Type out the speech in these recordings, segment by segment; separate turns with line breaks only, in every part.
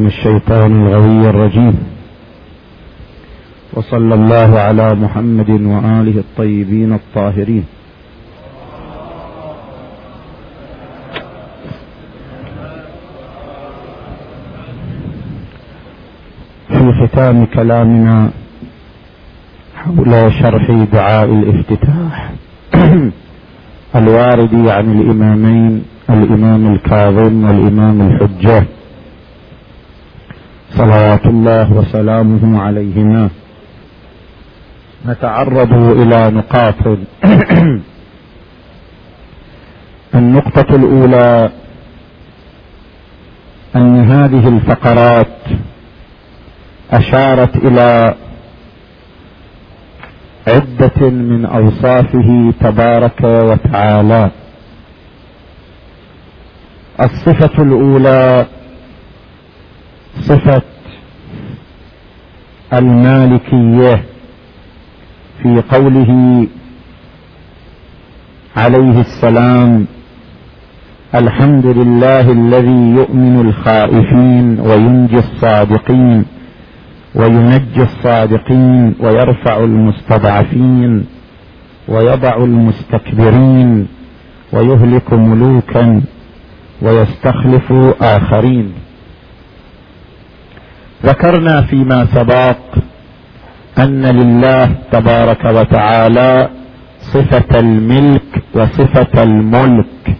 من الشيطان الغوي الرجيم. وصلى الله على محمد وآله الطيبين الطاهرين. في ختام كلامنا حول شرح دعاء الافتتاح الوارد عن الإمامين الإمام الكاظم والإمام الحجة. صلوات الله وسلامه عليهما. نتعرض إلى نقاط. النقطة الأولى أن هذه الفقرات أشارت إلى عدة من أوصافه تبارك وتعالى. الصفة الأولى صفة المالكية في قوله عليه السلام الحمد لله الذي يؤمن الخائفين وينجي الصادقين وينجي الصادقين ويرفع المستضعفين ويضع المستكبرين ويهلك ملوكا ويستخلف آخرين. ذكرنا فيما سبق أن لله تبارك وتعالى صفة الملك وصفة الملك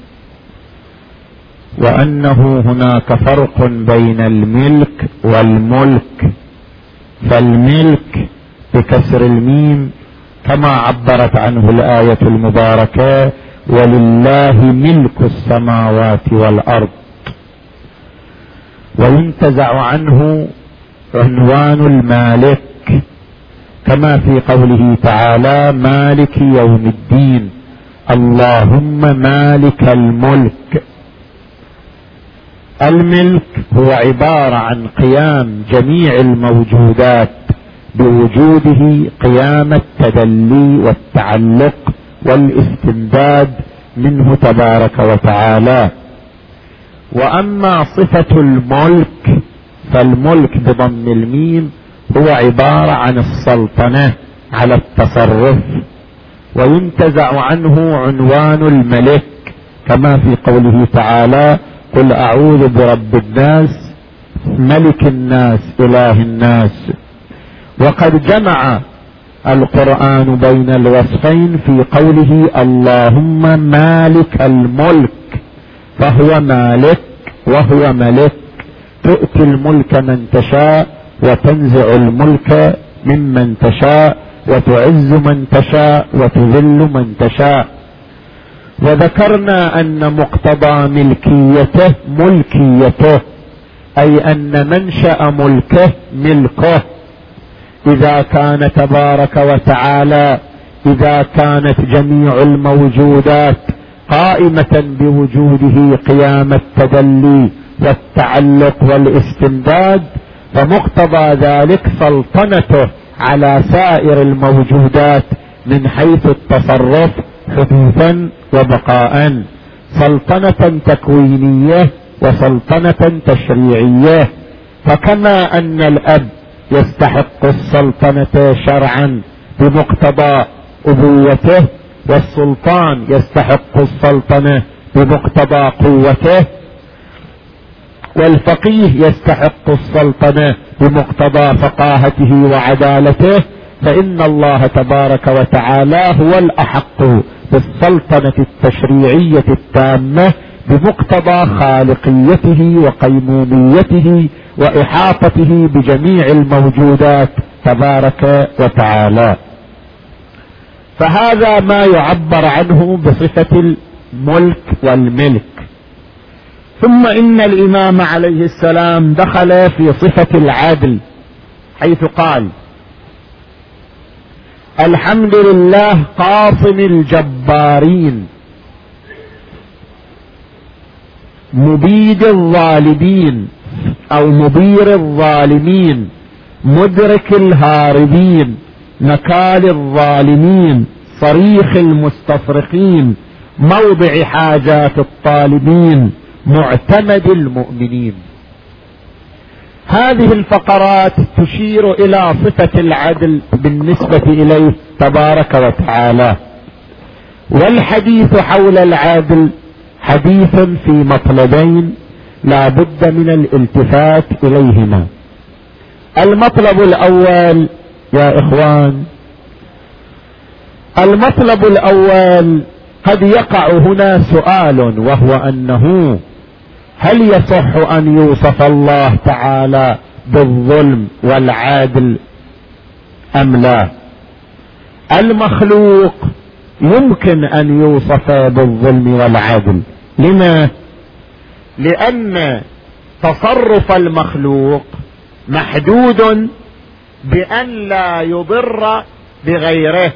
وأنه هناك فرق بين الملك والملك فالملك بكسر الميم كما عبرت عنه الآية المباركة ولله ملك السماوات والأرض وينتزع عنه عنوان المالك كما في قوله تعالى مالك يوم الدين. اللهم مالك الملك. الملك هو عبارة عن قيام جميع الموجودات بوجوده قيام التدلي والتعلق والاستمداد منه تبارك وتعالى. وأما صفة الملك فالملك بضم الميم هو عبارة عن السلطنة على التصرف وينتزع عنه عنوان الملك كما في قوله تعالى قل أعوذ برب الناس ملك الناس إله الناس وقد جمع القرآن بين الوصفين في قوله اللهم مالك الملك فهو مالك وهو ملك تؤتي الملك من تشاء وتنزع الملك ممن تشاء وتعز من تشاء وتذل من تشاء. وذكرنا أن مقتضى ملكيته ملكيته أي أن منشأ ملكه ملكه. إذا كان تبارك وتعالى إذا كانت جميع الموجودات قائمة بوجوده قيام التدلي والتعلق والاستمداد فمقتضى ذلك سلطنته على سائر الموجودات من حيث التصرف حدوثا وبقاء. سلطنة تكوينية وسلطنة تشريعية. فكما أن الأب يستحق السلطنة شرعا بمقتضى أبوته والسلطان يستحق السلطنة بمقتضى قوته والفقيه يستحق السلطنة بمقتضى فقاهته وعدالته فإن الله تبارك وتعالى هو الأحق بالسلطنة التشريعية التامة بمقتضى خالقيته وقيموميته وإحاطته بجميع الموجودات تبارك وتعالى. فهذا ما يعبر عنه بصفة الملك والملك. ثم إن الإمام عليه السلام دخل في صفة العدل حيث قال الحمد لله قاصم الجبارين مبيد الظالمين أو مبير الظالمين مدرك الهاربين نكال الظالمين صريخ المستصرخين موضع حاجات الطالبين. معتمد المؤمنين. هذه الفقرات تشير إلى صفة العدل بالنسبة إليه تبارك وتعالى. والحديث حول العدل حديث في مطلبين لا بد من الالتفات إليهما. المطلب الأول يا إخوان المطلب الأول قد يقع هنا سؤال وهو أنه هل يصح أن يوصف الله تعالى بالظلم والعادل أم لا؟ المخلوق يمكن أن يوصف بالظلم والعدل. لما؟ لأن تصرف المخلوق محدود بأن لا يضر بغيره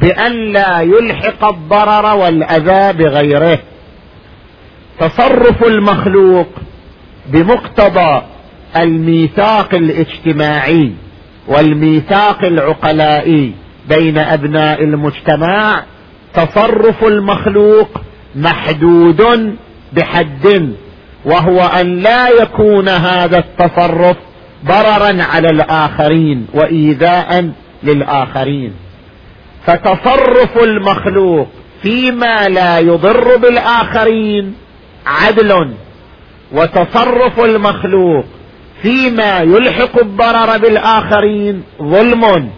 بأن لا يلحق الضرر والأذى بغيره. تصرف المخلوق بمقتضى الميثاق الاجتماعي والميثاق العقلائي بين أبناء المجتمع تصرف المخلوق محدود بحد وهو أن لا يكون هذا التصرف ضررا على الآخرين وايذاء للآخرين. فتصرف المخلوق فيما لا يضر بالآخرين عدل وتصرف المخلوق فيما يلحق الضرر بالآخرين ظلم.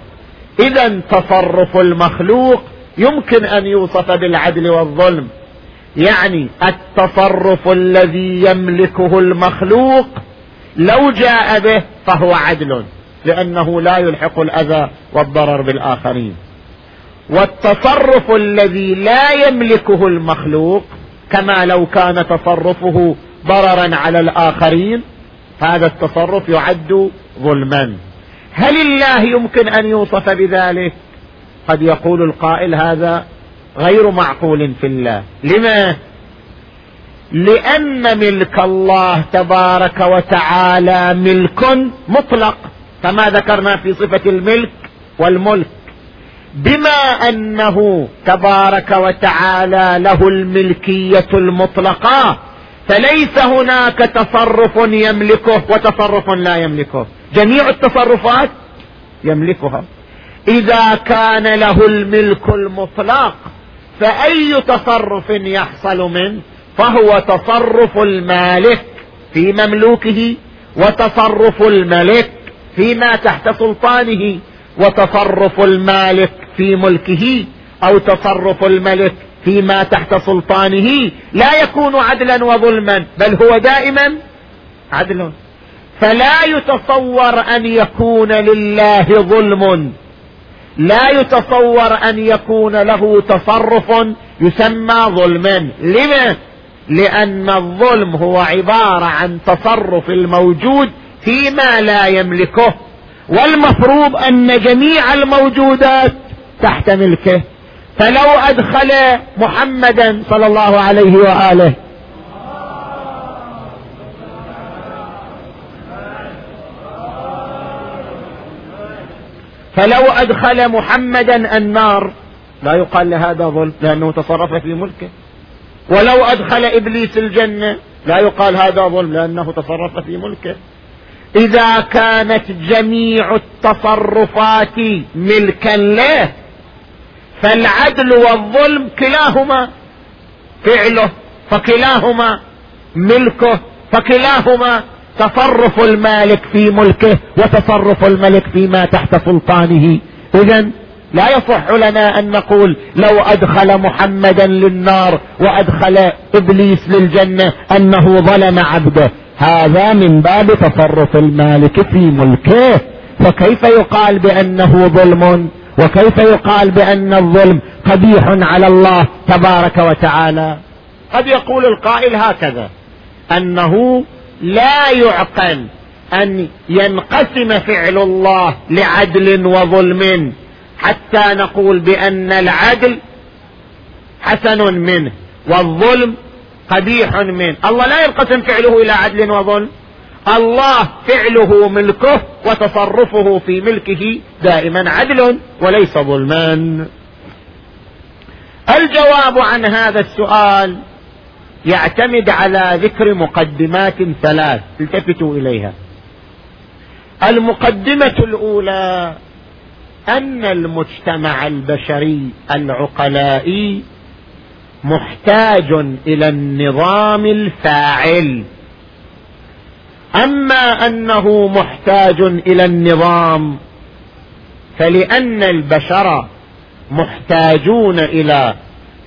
إذا تصرف المخلوق يمكن أن يوصف بالعدل والظلم. يعني التصرف الذي يملكه المخلوق لو جاء به فهو عدل لأنه لا يلحق الأذى والضرر بالآخرين. والتصرف الذي لا يملكه المخلوق كما لو كان تصرفه ضررا على الآخرين هذا التصرف يعد ظلما. هل الله يمكن أن يوصف بذلك؟ قد يقول القائل هذا غير معقول في الله. لما؟ لأن ملك الله تبارك وتعالى ملك مطلق كما ذكرنا في صفة الملك والملك. بما أنه تبارك وتعالى له الملكية المطلقة فليس هناك تصرف يملكه وتصرف لا يملكه. جميع التصرفات يملكها. إذا كان له الملك المطلق فأي تصرف يحصل منه؟ فهو تصرف المالك في مملوكه وتصرف الملك فيما تحت سلطانه. وتصرف المالك في ملكه أو تصرف الملك فيما تحت سلطانه لا يكون عدلا وظلما بل هو دائما عدل فلا يتصور أن يكون لله ظلم. لا يتصور أن يكون له تصرف يسمى ظلما. لما؟ لأن الظلم هو عبارة عن تصرف الموجود فيما لا يملكه. والمفروض أن جميع الموجودات تحت ملكه. فلو أدخل محمدا صلى الله عليه وآله. فلو أدخل محمدا النار. لا يقال لهذا ظلم لأنه تصرف في ملكه. ولو أدخل إبليس الجنة. لا يقال هذا ظلم لأنه تصرف في ملكه. إذا كانت جميع التصرفات ملكا له فالعدل والظلم كلاهما فعله فكلاهما ملكه فكلاهما تصرف المالك في ملكه وتصرف الملك فيما تحت سلطانه. اذا لا يصح لنا أن نقول لو أدخل محمدا للنار وأدخل إبليس للجنة أنه ظلم عبده. هذا من باب تصرف المالك في ملكه. فكيف يقال بأنه ظلم؟ وكيف يقال بأن الظلم قبيح على الله تبارك وتعالى؟ قد يقول القائل هكذا أنه لا يعقل أن ينقسم فعل الله لعدل وظلم. حتى نقول بأن العدل حسن منه والظلم قبيح منه. الله لا ينقسم فعله إلى عدل وظلم. الله فعله ملكه وتصرفه في ملكه دائما عدل وليس ظلما. الجواب عن هذا السؤال يعتمد على ذكر مقدمات ثلاث التفتوا إليها. المقدمة الأولى أن المجتمع البشري العقلائي محتاج إلى النظام الفاعل. أما أنه محتاج إلى النظام فلأن البشر محتاجون إلى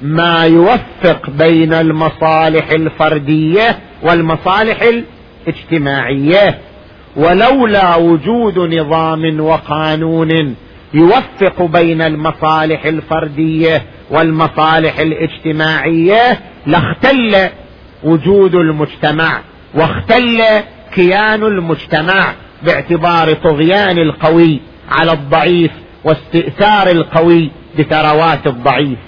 ما يوفق بين المصالح الفردية والمصالح الاجتماعية. ولولا وجود نظام وقانون يوفق بين المصالح الفردية والمصالح الاجتماعية لاختل وجود المجتمع واختل كيان المجتمع باعتبار طغيان القوي على الضعيف واستئثار القوي بثروات الضعيف.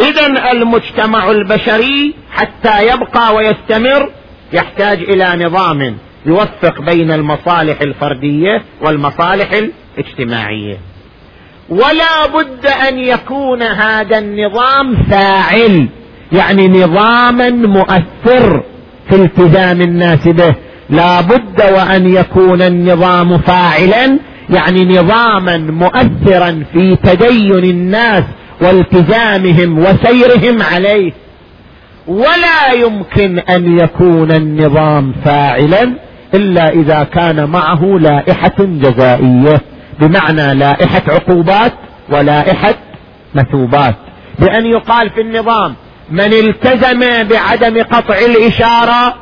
اذا المجتمع البشري حتى يبقى ويستمر يحتاج إلى نظام يوفق بين المصالح الفردية والمصالح الاجتماعيه ولا بد أن يكون هذا النظام فاعل يعني نظاما مؤثر في التزام الناس به. لا بد وأن يكون النظام فاعلا يعني نظاما مؤثرا في تدين الناس والتزامهم وسيرهم عليه. ولا يمكن أن يكون النظام فاعلا إلا إذا كان معه لائحة جزائية. بمعنى لائحة عقوبات ولائحة مثوبات. بأن يقال في النظام من التزم بعدم قطع الإشارة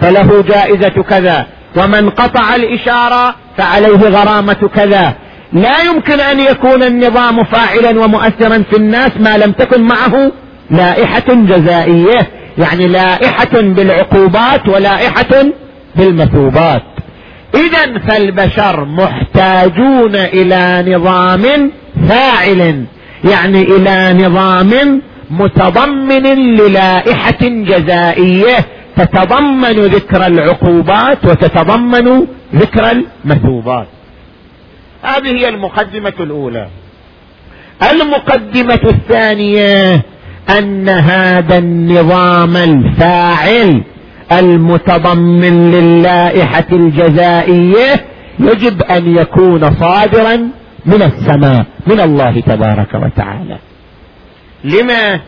فله جائزة كذا ومن قطع الإشارة فعليه غرامة كذا. لا يمكن أن يكون النظام فاعلا ومؤثرا في الناس ما لم تكن معه لائحة جزائية يعني لائحة بالعقوبات ولائحة بالمثوبات. اذا فالبشر محتاجون إلى نظام فاعل يعني إلى نظام متضمن للائحة جزائيه تتضمن ذكر العقوبات وتتضمن ذكر المثوبات. هذه هي المقدمة الأولى. المقدمة الثانية أن هذا النظام الفاعل المتضمن للائحة الجزائية يجب أن يكون صادرا من السماء من الله تبارك وتعالى. لما؟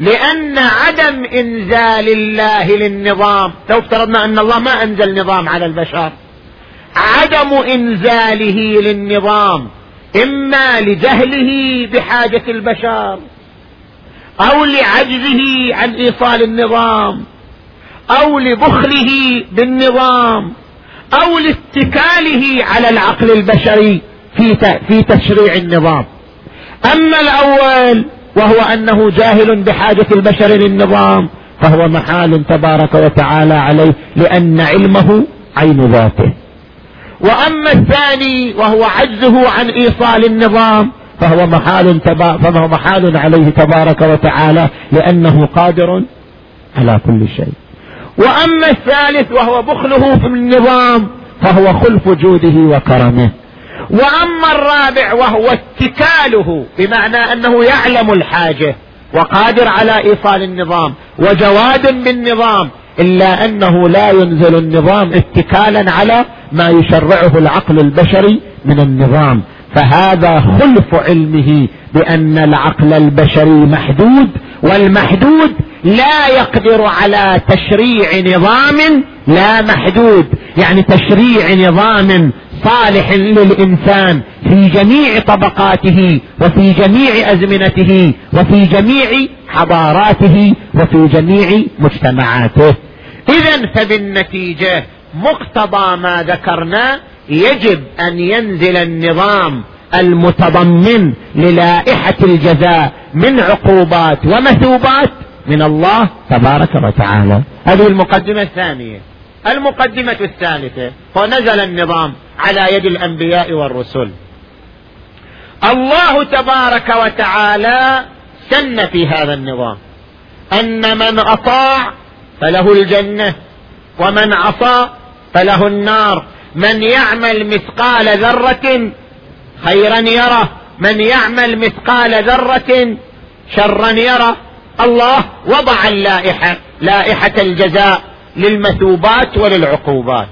لأن عدم إنزال الله للنظام لو افترضنا أن الله ما أنزل نظام على البشر. عدم إنزاله للنظام إما لجهله بحاجة البشر أو لعجزه عن إيصال النظام. أو لبخله بالنظام أو لاتكاله على العقل البشري في في تشريع النظام. أما الأول وهو أنه جاهل بحاجة البشر للنظام فهو محال تبارك وتعالى عليه لأن علمه عين ذاته. وأما الثاني وهو عجزه عن إيصال النظام فهو محال تبا فهو محال عليه تبارك وتعالى لأنه قادر على كل شيء. وأما الثالث وهو بخله في النظام فهو خلف جوده وكرمه. وأما الرابع وهو اتكاله بمعنى أنه يعلم الحاجة وقادر على إيصال النظام وجواد بالنظام إلا أنه لا ينزل النظام اتكالا على ما يشرعه العقل البشري من النظام. فهذا خلف علمه بأن العقل البشري محدود والمحدود لا يقدر على تشريع نظام لا محدود. يعني تشريع نظام صالح للإنسان في جميع طبقاته وفي جميع أزمنته وفي جميع حضاراته وفي جميع مجتمعاته. اذا فبالنتيجة مقتضى ما ذكرنا يجب أن ينزل النظام المتضمن للائحة الجزاء من عقوبات ومثوبات من الله تبارك وتعالى. هذه المقدمة الثانية. المقدمة الثالثة. ونزل النظام على يد الأنبياء والرسل. الله تبارك وتعالى سن في هذا النظام. أن من أطاع فله الجنة ومن عصى فله النار. من يعمل مثقال ذرة خيرا يره. من يعمل مثقال ذرة شرا يره. الله وضع اللائحة لائحة الجزاء للمثوبات وللعقوبات.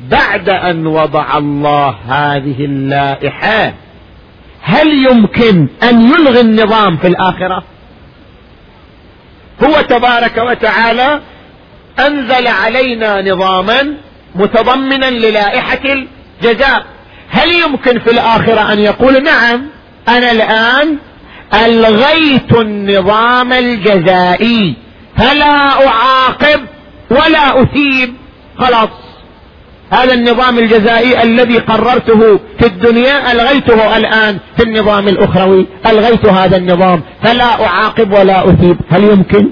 بعد أن وضع الله هذه اللائحة هل يمكن أن يلغي النظام في الآخرة؟ هو تبارك وتعالى أنزل علينا نظاما متضمنا للائحة الجزاء. هل يمكن في الآخرة أن يقول نعم أنا الآن ألغيت النظام الجزائي فلا أعاقب ولا أثيب. خلاص. هذا النظام الجزائي الذي قررته في الدنيا ألغيته الآن في النظام الأخروي. ألغيت هذا النظام فلا أعاقب ولا أثيب. هل يمكن؟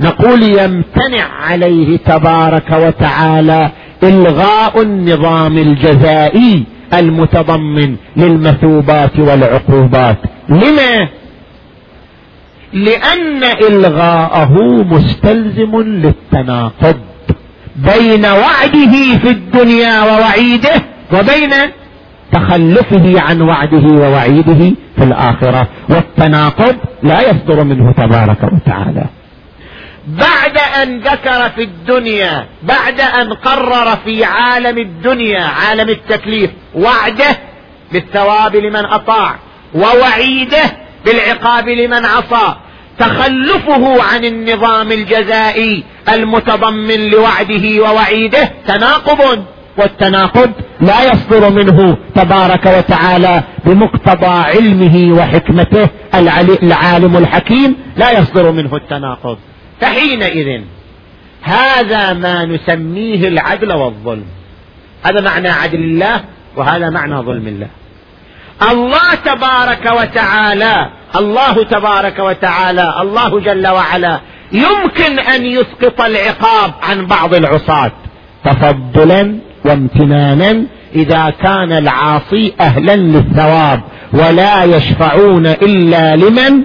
نقول يمتنع عليه تبارك وتعالى إلغاء النظام الجزائي المتضمن للمثوبات والعقوبات. لما؟ لأن إلغاءه مستلزم للتناقض بين وعده في الدنيا ووعيده وبين تخلفه عن وعده ووعيده في الآخرة. والتناقض لا يصدر منه تبارك وتعالى. بعد أن ذكر في الدنيا بعد أن قرر في عالم الدنيا عالم التكليف وعده بالثواب لمن أطاع. ووعيده بالعقاب لمن عصى. تخلفه عن النظام الجزائي المتضمن لوعده ووعيده تناقض والتناقض لا يصدر منه تبارك وتعالى بمقتضى علمه وحكمته العالم الحكيم لا يصدر منه التناقض. فحينئذ هذا ما نسميه العدل والظلم. هذا معنى عدل الله وهذا معنى ظلم الله. الله تبارك وتعالى الله تبارك وتعالى الله جل وعلا يمكن أن يسقط العقاب عن بعض العصاة. تفضلا وامتنانا إذا كان العاصي أهلا للثواب ولا يشفعون إلا لمن؟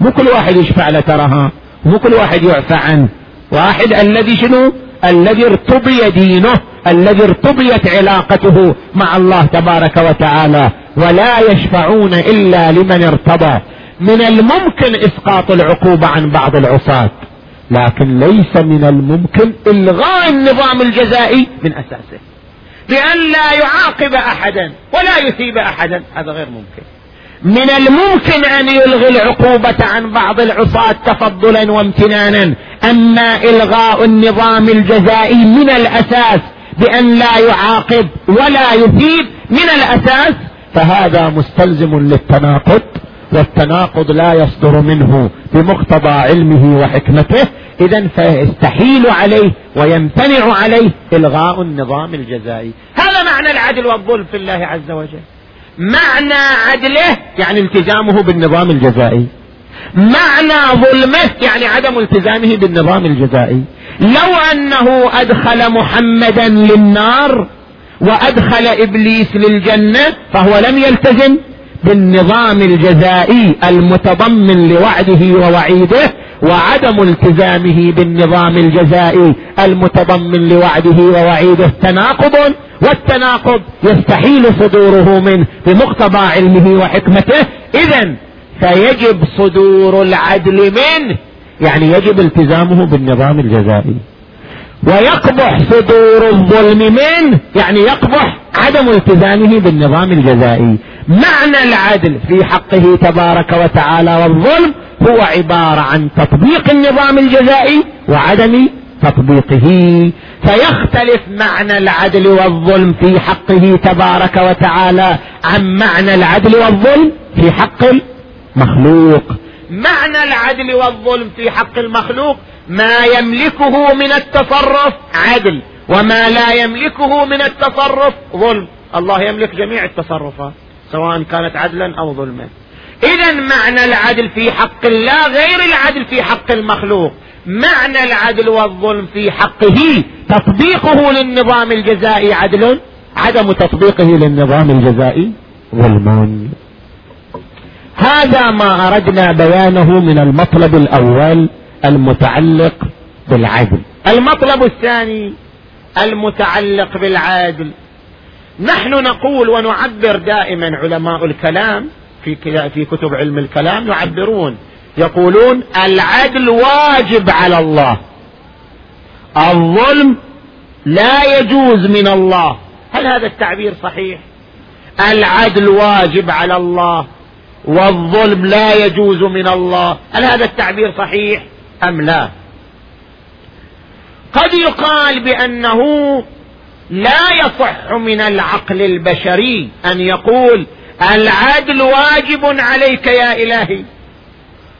مو كل واحد يشفع له مو كل واحد يعفى عنه. واحد الذي شنو؟ الذي ارتضي دينه الذي ارتضيت علاقته مع الله تبارك وتعالى. ولا يشفعون إلا لمن ارتضى. من الممكن إسقاط العقوبة عن بعض العصاة. لكن ليس من الممكن إلغاء النظام الجزائي من أساسه. بأن لا يعاقب أحدا ولا يثيب أحدا. هذا غير ممكن. من الممكن أن يلغي العقوبة عن بعض العصاة تفضلا وامتنانا. أما إلغاء النظام الجزائي من الأساس بأن لا يعاقب ولا يثيب من الأساس فهذا مستلزم للتناقض والتناقض لا يصدر منه بمقتضى علمه وحكمته. اذا فيستحيل عليه ويمتنع عليه إلغاء النظام الجزائي. هذا معنى العدل والظلم في الله عز وجل. معنى عدله يعني التزامه بالنظام الجزائي. معنى ظلمه يعني عدم التزامه بالنظام الجزائي. لو أنه أدخل محمدا للنار وأدخل إبليس للجنة فهو لم يلتزم بالنظام الجزائي المتضمن لوعده ووعيده وعدم التزامه بالنظام الجزائي المتضمن لوعده ووعيده. تناقض والتناقض يستحيل صدوره منه بمقتضى علمه وحكمته. اذا فيجب صدور العدل منه يعني يجب التزامه بالنظام الجزائي. ويقبح صدور الظلم منه يعني يقبح عدم التزامه بالنظام الجزائي. معنى العدل في حقه تبارك وتعالى والظلم هو عبارة عن تطبيق النظام الجزائي وعدم تطبيقه. فيختلف معنى العدل والظلم في حقه تبارك وتعالى عن معنى العدل والظلم في حق المخلوق. معنى العدل والظلم في حق المخلوق ما يملكه من التصرف عدل وما لا يملكه من التصرف ظلم. الله يملك جميع التصرفات سواء كانت عدلا أو ظلما. اذا معنى العدل في حق الله غير العدل في حق المخلوق. معنى العدل والظلم في حقه تطبيقه للنظام الجزائي عدل؟ عدم تطبيقه للنظام الجزائي ظلم. هذا ما أردنا بيانه من المطلب الأول المتعلق بالعدل. المطلب الثاني المتعلق بالعدل نحن نقول ونعبر دائما علماء الكلام في في كتب علم الكلام يعبرون يقولون العدل واجب على الله. الظلم لا يجوز من الله. هل هذا التعبير صحيح؟ العدل واجب على الله والظلم لا يجوز من الله. هل هذا التعبير صحيح؟ أم لا؟ قد يقال بأنه لا يصح من العقل البشري أن يقول العدل واجب عليك يا إلهي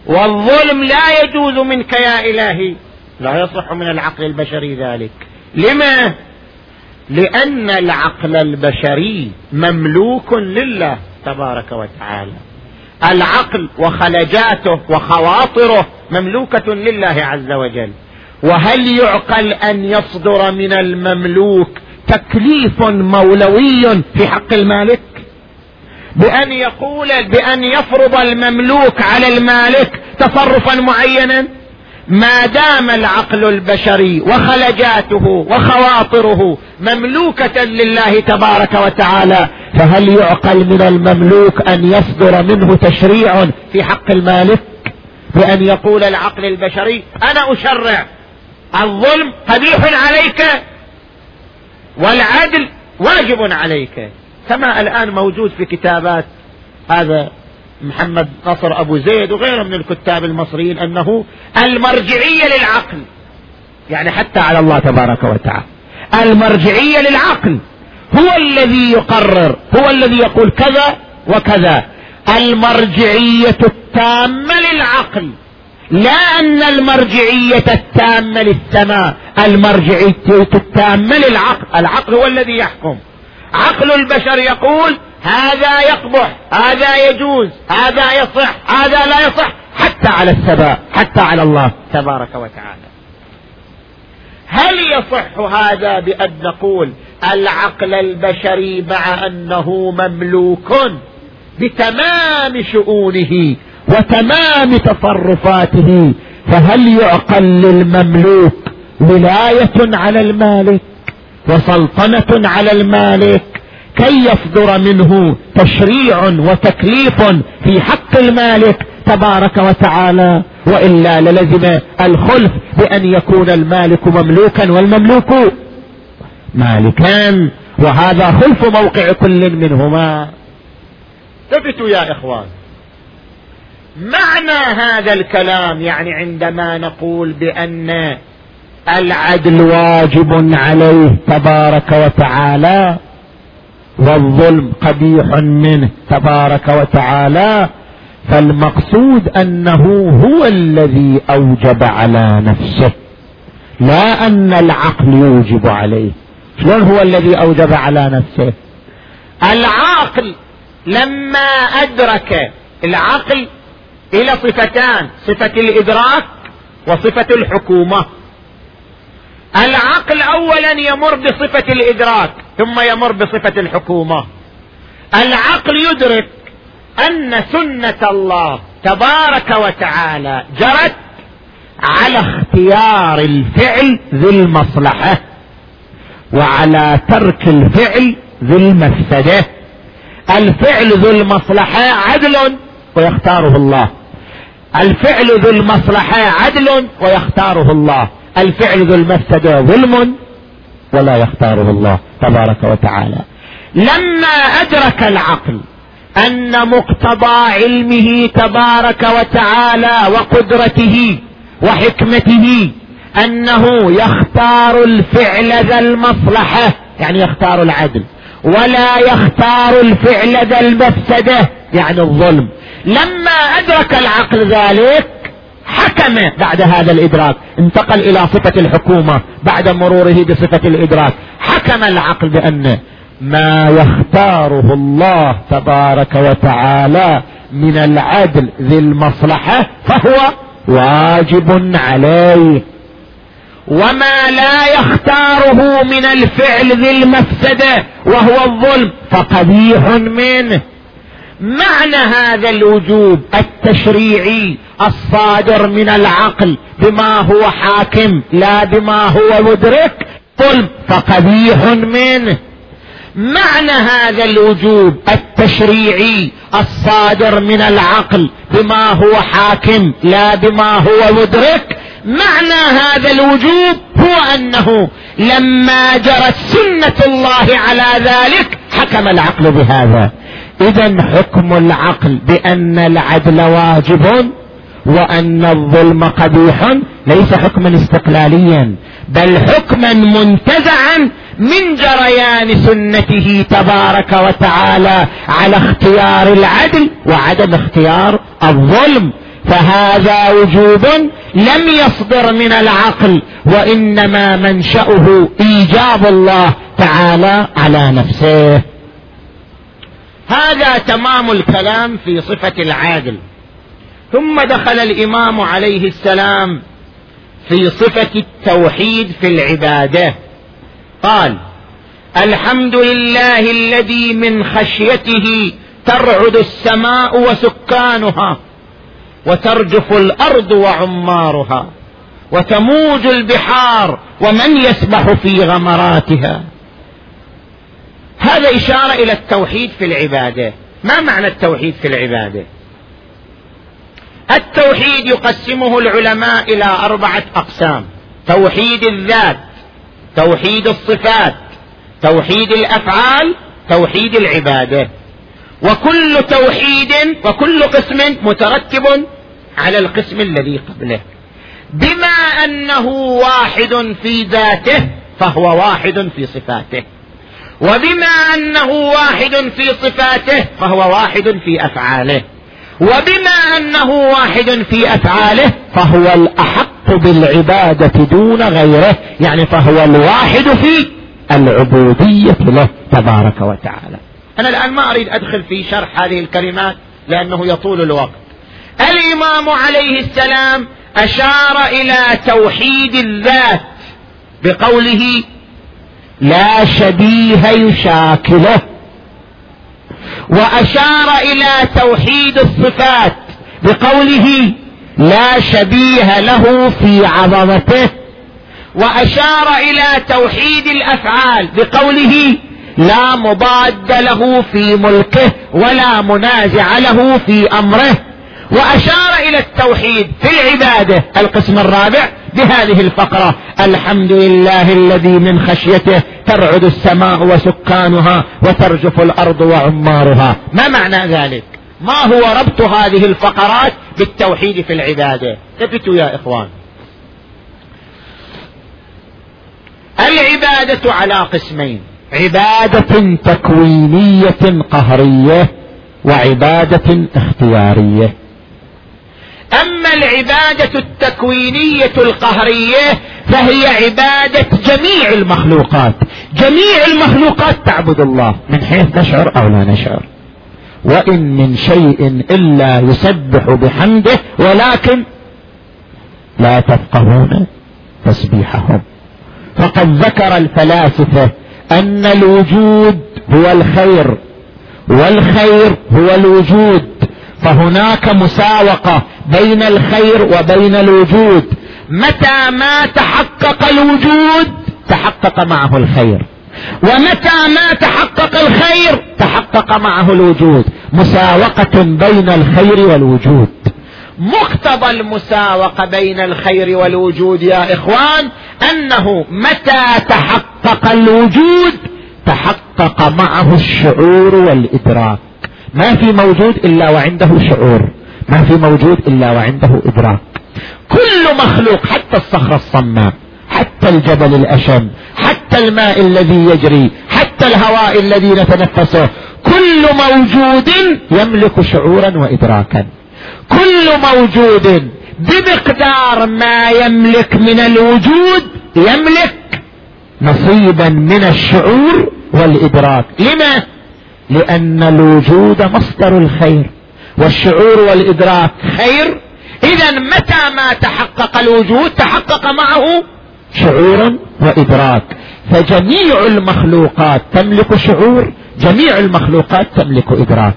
والظلم لا يجوز منك يا إلهي. لا يصح من العقل البشري ذلك. لما؟ لأن العقل البشري مملوك لله تبارك وتعالى. العقل وخلجاته وخواطره مملوكة لله عز وجل. وهل يعقل أن يصدر من المملوك تكليف مولوي في حق المالك؟ بأن يقول بأن يفرض المملوك على المالك تصرفا معينا؟ ما دام العقل البشري وخلجاته وخواطره مملوكة لله تبارك وتعالى فهل يعقل من المملوك أن يصدر منه تشريع في حق المالك؟ بأن يقول العقل البشري أنا أشرع. الظلم قبيح عليك والعدل واجب عليك. كما الآن موجود في كتابات هذا محمد نصر أبو زيد وغيره من الكتاب المصريين أنه المرجعية للعقل. يعني حتى على الله تبارك وتعالى. المرجعية للعقل. هو الذي يقرر. هو الذي يقول كذا وكذا. المرجعية التامة للعقل. لا أن المرجعية التامة للسماء. المرجعية التامة للعقل. العقل هو الذي يحكم. عقل البشر يقول هذا يقبح هذا يجوز هذا يصح هذا لا يصح. حتى على السماء حتى على الله تبارك وتعالى. هل يصح هذا بأن نقول العقل البشري مع أنه مملوك بتمام شؤونه وتمام تصرفاته؟ فهل يعقل للمملوك ولاية على المالك وسلطنة على المالك كي يصدر منه تشريع وتكليف في حق المالك تبارك وتعالى. وإلا للزم الخلف بأن يكون المالك مملوكا والمملوك مالكان. وهذا خلف موقع كل منهما. ثبتوا يا إخوان. معنى هذا الكلام يعني عندما نقول بأن العدل واجب عليه تبارك وتعالى والظلم قبيح منه تبارك وتعالى فالمقصود أنه هو الذي أوجب على نفسه لا أن العقل يوجب عليه. شلون هو الذي أوجب على نفسه؟ العاقل لما أدرك العقل إلى صفتان صفة الإدراك وصفة الحكومة. العقل اولا يمر بصفة الإدراك ثم يمر بصفة الحكومة. العقل يدرك أن سنة الله تبارك وتعالى جرت على اختيار الفعل ذي المصلحة وعلى ترك الفعل ذي المفسدة. الفعل ذو المصلحة عدل ويختاره الله. الفعل ذو المصلحة عدل ويختاره الله. الفعل ذو المفسدة ظلم ولا يختاره الله تبارك وتعالى. لما أدرك العقل أن مقتضى علمه تبارك وتعالى وقدرته وحكمته أنه يختار الفعل ذا المصلحة يعني يختار العدل ولا يختار الفعل ذا المفسدة يعني الظلم. لما أدرك العقل ذلك حكم بعد هذا الإدراك انتقل إلى صفة الحكومة بعد مروره بصفة الإدراك. حكم العقل بأن ما يختاره الله تبارك وتعالى من العدل ذي المصلحة فهو واجب عليه. وما لا يختاره من الفعل ذي المفسدة وهو الظلم فقبيح منه معنى هذا الوجوب التشريعي الصادر من العقل بما هو حاكم لا بما هو مدرك. قل فقبيح منه. معنى هذا الوجوب التشريعي الصادر من العقل بما هو حاكم لا بما هو مدرك. معنى هذا الوجوب هو أنه لما جرت سنة الله على ذلك حكم العقل بهذا. إذا حكم العقل بأن العدل واجب وأن الظلم قبيح ليس حكما استقلاليا بل حكما منتزعا من جريان سنته تبارك وتعالى على اختيار العدل وعدم اختيار الظلم. فهذا وجوب لم يصدر من العقل وإنما منشأه إيجاب الله تعالى على نفسه. هذا تمام الكلام في صفة العادل. ثم دخل الإمام عليه السلام في صفة التوحيد في العبادة. قال الحمد لله الذي من خشيته ترعد السماء وسكانها وترجف الأرض وعمارها وتموج البحار ومن يسبح في غمراتها. هذا إشارة إلى التوحيد في العبادة. ما معنى التوحيد في العبادة؟ التوحيد يقسمه العلماء إلى أربعة أقسام. توحيد الذات توحيد الصفات توحيد الأفعال توحيد العبادة. وكل توحيد وكل قسم مترتب على القسم الذي قبله. بما أنه واحد في ذاته فهو واحد في صفاته. وبما أنه واحد في صفاته فهو واحد في أفعاله. وبما أنه واحد في أفعاله فهو الأحق بالعبادة دون غيره. يعني فهو الواحد في العبودية له تبارك وتعالى. أنا الآن ما أريد أدخل في شرح هذه الكلمات لأنه يطول الوقت. الإمام عليه السلام أشار إلى توحيد الذات بقوله لا شبيه يشاكله. وأشار إلى توحيد الصفات بقوله لا شبيه له في عظمته. وأشار إلى توحيد الأفعال بقوله لا مضاد له في ملكه ولا منازع له في أمره. وأشار إلى التوحيد في العبادة. القسم الرابع بهذه الفقرة الحمد لله الذي من خشيته ترعد السماء وسكانها وترجف الأرض وعمارها. ما معنى ذلك؟ ما هو ربط هذه الفقرات بالتوحيد في العبادة؟ ثبتوا يا إخوان. العبادة على قسمين. عبادة تكوينية قهرية وعبادة اختيارية. أما العبادة التكوينية القهرية فهي عبادة جميع المخلوقات. جميع المخلوقات تعبد الله. من حيث نشعر أو لا نشعر. وإن من شيء إلا يسبح بحمده ولكن لا تفقهون تسبيحهم. فقد ذكر الفلاسفة أن الوجود هو الخير والخير هو الوجود. فهناك مساوقة بين الخير وبين الوجود. متى ما تحقق الوجود تحقق معه الخير. ومتى ما تحقق الخير تحقق معه الوجود. مساوقة بين الخير والوجود. مقتضى المساوقة بين الخير والوجود يا إخوان أنه متى تحقق الوجود تحقق معه الشعور والإدراك. ما في موجود إلا وعنده شعور ما في موجود إلا وعنده إدراك. كل مخلوق حتى الصخرة الصماء حتى الجبل الأشم حتى الماء الذي يجري حتى الهواء الذي نتنفسه كل موجود يملك شعورا وإدراكا. كل موجود بمقدار ما يملك من الوجود يملك نصيبا من الشعور والإدراك. لما؟ لأن الوجود مصدر الخير والشعور والإدراك خير. اذا متى ما تحقق الوجود تحقق معه شعور وإدراك. فجميع المخلوقات تملك شعور جميع المخلوقات تملك إدراك.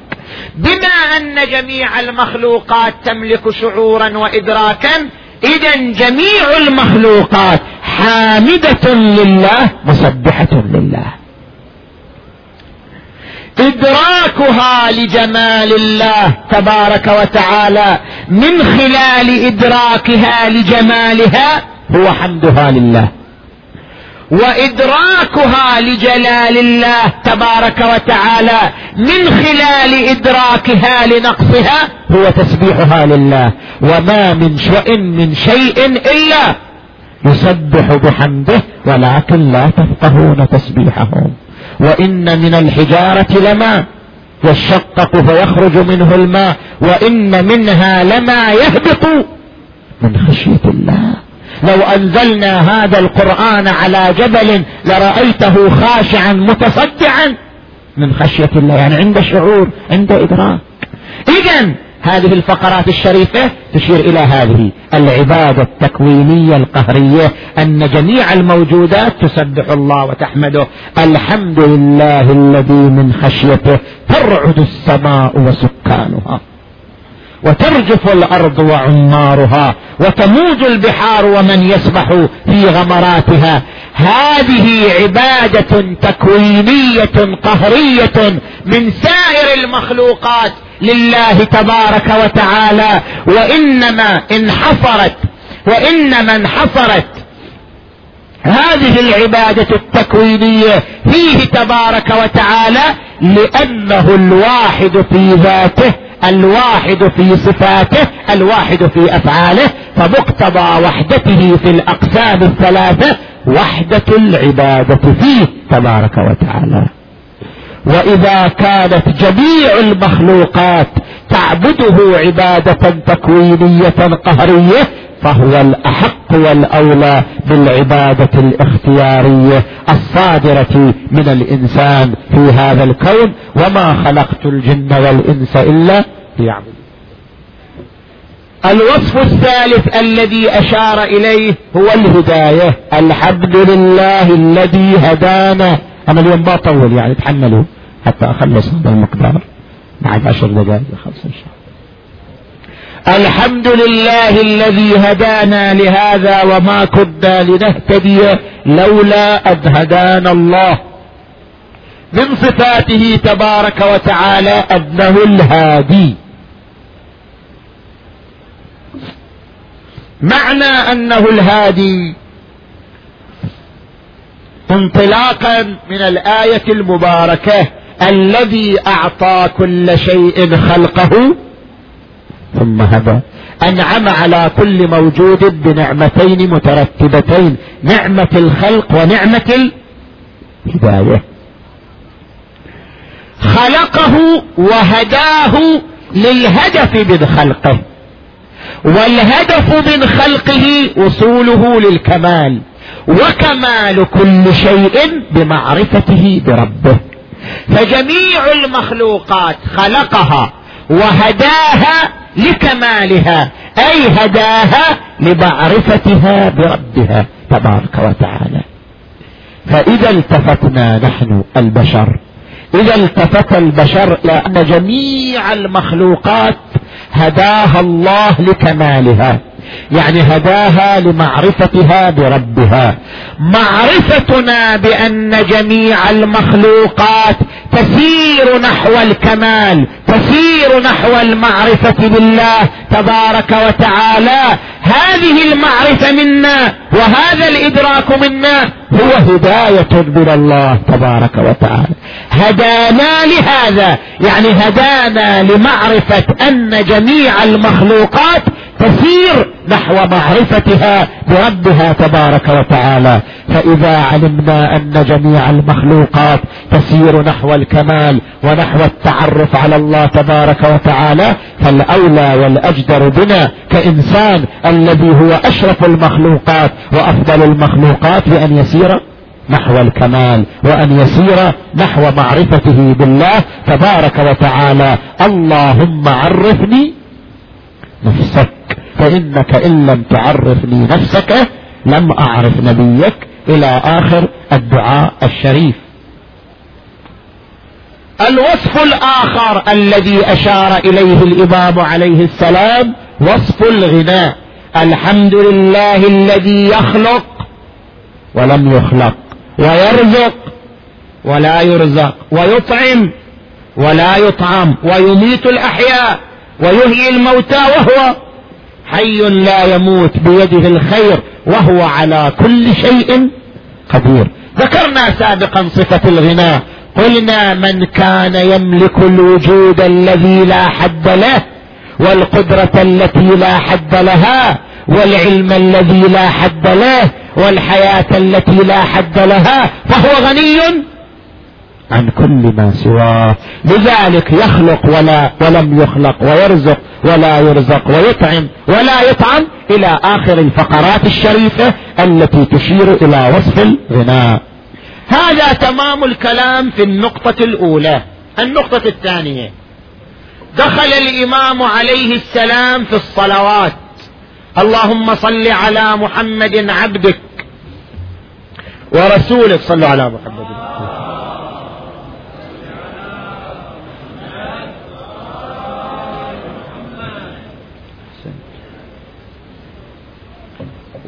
بما أن جميع المخلوقات تملك شعورا وإدراكا اذا جميع المخلوقات حامدة لله مسبحة لله. إدراكها لجمال الله تبارك وتعالى من خلال إدراكها لجمالها هو حمدها لله. وإدراكها لجلال الله تبارك وتعالى من خلال إدراكها لنقصها هو تسبيحها لله. وما من شيء من شيء إلا يسبح بحمده ولكن لا تفقهون تسبيحهم وإن من الحجارة لما يشقق فيخرج منه الماء وإن منها لما يهبط من خشية الله. لو أنزلنا هذا القرآن على جبل لرأيته خاشعا متصدعا من خشية الله يعني عنده شعور عنده إدراك. اذا هذه الفقرات الشريفة تشير إلى هذه العبادة التكوينية القهرية أن جميع الموجودات تسبح الله وتحمده. الحمد لله الذي من خشيته ترعد السماء وسكانها وترجف الأرض وعمارها وتموج البحار ومن يسبح في غمراتها. هذه عبادة تكوينية قهرية من سائر المخلوقات لله تبارك وتعالى وإنما انحصرت وإنما انحصرت. هذه العبادة التكوينية فيه تبارك وتعالى لأنه الواحد في ذاته الواحد في صفاته الواحد في أفعاله فمقتضى وحدته في الأقسام الثلاثة وحدة العبادة فيه تبارك وتعالى. وإذا كانت جميع المخلوقات تعبده عبادة تكوينية قهرية فهو الأحق والأولى بالعبادة الاختيارية الصادرة من الإنسان في هذا الكون وما خلقت الجن والإنس إلا ليعبدون. الوصف الثالث الذي أشار إليه هو الهداية. الحمد لله الذي هدانا أنا اليوم بطول يعني تحملوا حتى أخلص هذا المقدار. بعد عشر دقائق خلص إن شاء الله. الحمد لله الذي هدانا لهذا وما كنا لنهتدي لولا أن هدانا الله. من صفاته تبارك وتعالى أنه الهادي. معنى أنه الهادي انطلاقا من الآية المباركة الذي أعطى كل شيء خلقه ثم هدى. أنعم على كل موجود بنعمتين مترتبتين نعمة الخلق ونعمة الهداية. خلقه وهداه للهدف من خلقه. والهدف من خلقه وصوله للكمال. وكمال كل شيء بمعرفته بربه. فجميع المخلوقات خلقها وهداها لكمالها أي هداها لمعرفتها بربها تبارك وتعالى. فإذا التفتنا نحن البشر. إذا التفت البشر إلى أن جميع المخلوقات هداها الله لكمالها. يعني هداها لمعرفتها بربها. معرفتنا بأن جميع المخلوقات تسير نحو الكمال تسير نحو المعرفة بالله تبارك وتعالى. هذه المعرفة منا وهذا الإدراك منا هو هداية من الله تبارك وتعالى. هدانا لهذا يعني هدانا لمعرفة أن جميع المخلوقات تسير نحو معرفتها بربها تبارك وتعالى. فإذا علمنا أن جميع المخلوقات تسير نحو الكمال ونحو التعرف على الله تبارك وتعالى فالأولى والأجدر بنا كإنسان الذي هو أشرف المخلوقات وأفضل المخلوقات بأن يسير نحو الكمال وأن يسير نحو معرفته بالله تبارك وتعالى. اللهم عرفني نفسك. فإنك إن لم تعرفني نفسك لم أعرف نبيك إلى آخر الدعاء الشريف. الوصف الآخر الذي أشار إليه الإمام عليه السلام وصف الغناء. الحمد لله الذي يخلق ولم يخلق ويرزق ولا يرزق ويطعم ولا يطعم ويميت الأحياء ويحيي الموتى وهو حي لا يموت بيده الخير وهو على كل شيء قدير. ذكرنا سابقا صفة الغنى قلنا من كان يملك الوجود الذي لا حد له والقدرة التي لا حد لها والعلم الذي لا حد له والحياة التي لا حد لها فهو غني. عن كل ما سواه. لذلك يخلق ولا ولم يخلق ويرزق ولا يرزق ويطعم ولا يطعم إلى آخر الفقرات الشريفة التي تشير إلى وصف الغناء. هذا تمام الكلام في النقطة الأولى. النقطة الثانية. دخل الإمام عليه السلام في الصلوات. اللهم صل على محمد عبدك ورسولك. صلوا على محمد.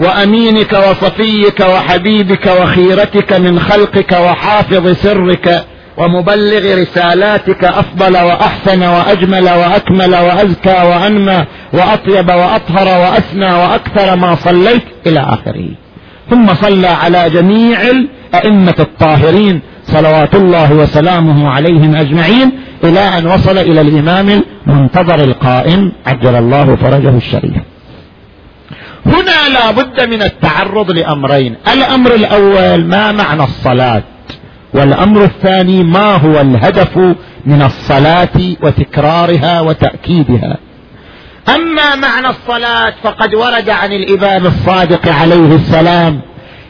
وأمينك وصفيك وحبيبك وخيرتك من خلقك وحافظ سرك ومبلغ رسالاتك أفضل وأحسن وأجمل وأكمل وأزكى وأنمى وأطيب وأطهر وأسنى وأكثر ما صليت إلى آخره. ثم صلى على جميع الأئمة الطاهرين صلوات الله وسلامه عليهم أجمعين إلى أن وصل إلى الإمام المنتظر القائم عجل الله فرجه الشريف. هنا لا بد من التعرض لأمرين. الأمر الأول ما معنى الصلاة؟ والأمر الثاني ما هو الهدف من الصلاة وتكرارها وتأكيدها؟ أما معنى الصلاة فقد ورد عن الإمام الصادق عليه السلام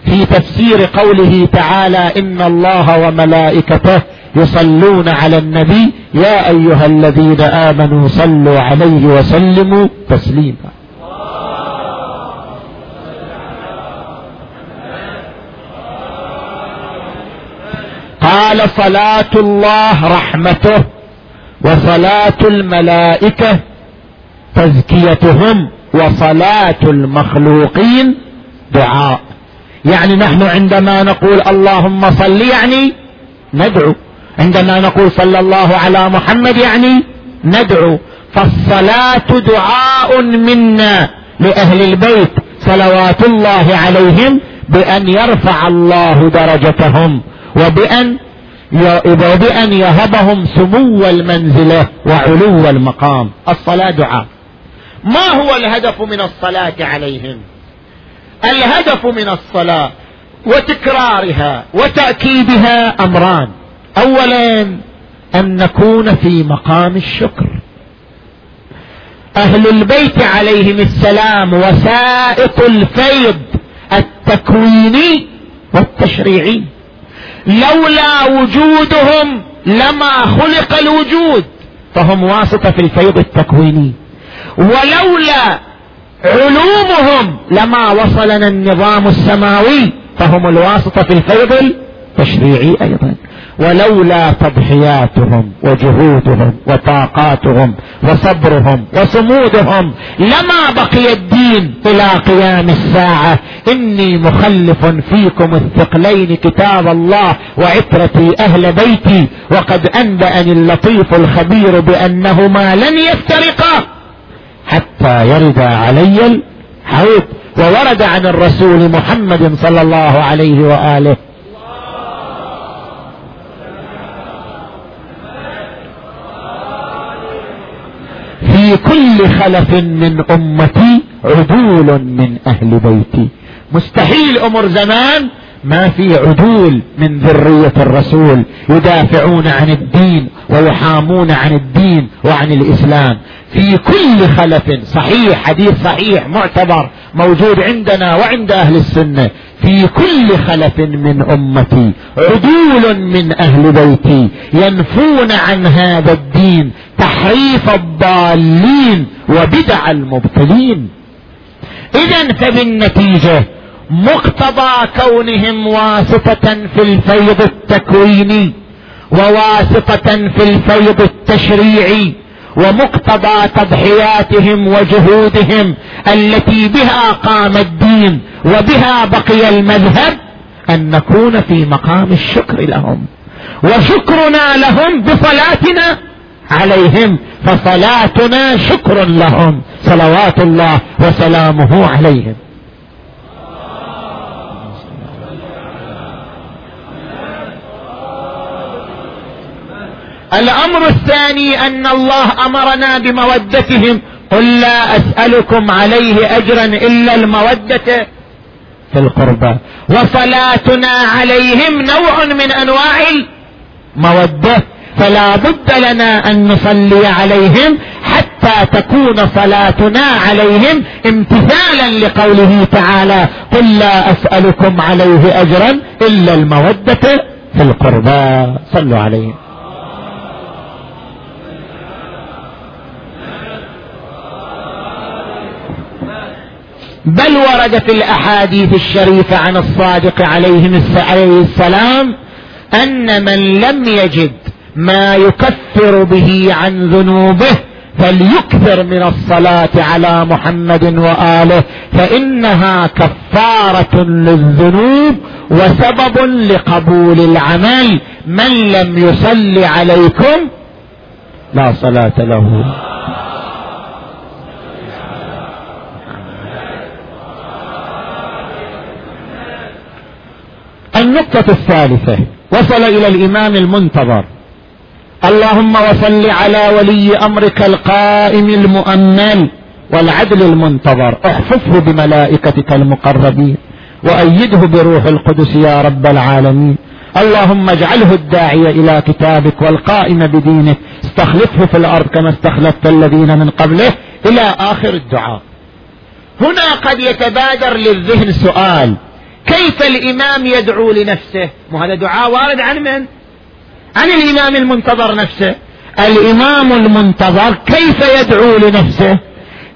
في تفسير قوله تعالى إن الله وملائكته يصلون على النبي يا أيها الذين آمنوا صلوا عليه وسلموا تسليما. قال صلاة الله رحمته وصلاة الملائكة تزكيتهم وصلاة المخلوقين دعاء. يعني نحن عندما نقول اللهم صل يعني ندعو. عندما نقول صلى الله على محمد يعني ندعو. فالصلاة دعاء منا لأهل البيت صلوات الله عليهم بأن يرفع الله درجتهم. وبأن وبأن يهبهم سمو المنزلة وعلو المقام. الصلاة دعاء. ما هو الهدف من الصلاة عليهم؟ الهدف من الصلاة وتكرارها وتأكيدها أمران. أولا أن نكون في مقام الشكر. أهل البيت عليهم السلام وسائط الفيض التكويني والتشريعي. لولا وجودهم لما خلق الوجود. فهم واسطة في الفيض التكويني. ولولا علومهم لما وصلنا النظام السماوي فهم الواسطة في الفيض التشريعي أيضا. ولولا تضحياتهم وجهودهم وطاقاتهم وصبرهم وصمودهم لما بقي الدين إلى قيام الساعة. إني مخلف فيكم الثقلين كتاب الله وعترتي أهل بيتي. وقد أنبأني اللطيف الخبير بأنهما لن يفترقا. حتى يرد علي الحوض وورد عن الرسول محمد صلى الله عليه وآله. كل خلف من أمتي عدول من أهل بيتي. مستحيل أمر زمان ما في عدول من ذرية الرسول يدافعون عن الدين ويحامون عن الدين وعن الإسلام. في كل خلف صحيح حديث صحيح معتبر موجود عندنا وعند أهل السنة. في كل خلف من أمتي عدول من أهل بيتي ينفون عن هذا الدين تحريف الضالين وبدع المبطلين. اذا فبالنتيجة مقتضى كونهم واسطة في الفيض التكويني وواسطة في الفيض التشريعي ومقتضى تضحياتهم وجهودهم التي بها قام الدين وبها بقي المذهب أن نكون في مقام الشكر لهم. وشكرنا لهم بصلاتنا عليهم فصلاتنا شكر لهم. صلوات الله وسلامه عليهم. الأمر الثاني أن الله أمرنا بمودتهم. قل لا أسألكم عليه أجرا إلا المودة في القربى. وصلاتنا عليهم نوع من أنواع المودة. فلا بد لنا أن نصلي عليهم حتى تكون صلاتنا عليهم امتثالا لقوله تعالى قل لا أسألكم عليه أجرا إلا المودة في القربى. صلوا عليه بل ورد في الأحاديث الشريفة عن الصادق عليه السلام أن من لم يجد ما يكفر به عن ذنوبه فليكثر من الصلاة على محمد وآله فإنها كفارة للذنوب وسبب لقبول العمل. من لم يصل عليكم لا صلاة له. النقطة الثالثة. وصل إلى الإمام المنتظر. اللهم وصل على ولي أمرك القائم المؤمل والعدل المنتظر. احفظه بملائكتك المقربين. وأيده بروح القدس يا رب العالمين. اللهم اجعله الداعي إلى كتابك والقائم بدينك. استخلفه في الأرض كما استخلفت الذين من قبله إلى آخر الدعاء. هنا قد يتبادر للذهن سؤال. كيف الإمام يدعو لنفسه؟ وهذا دعاء وارد عن من؟ عن الإمام المنتظر نفسه. الإمام المنتظر كيف يدعو لنفسه؟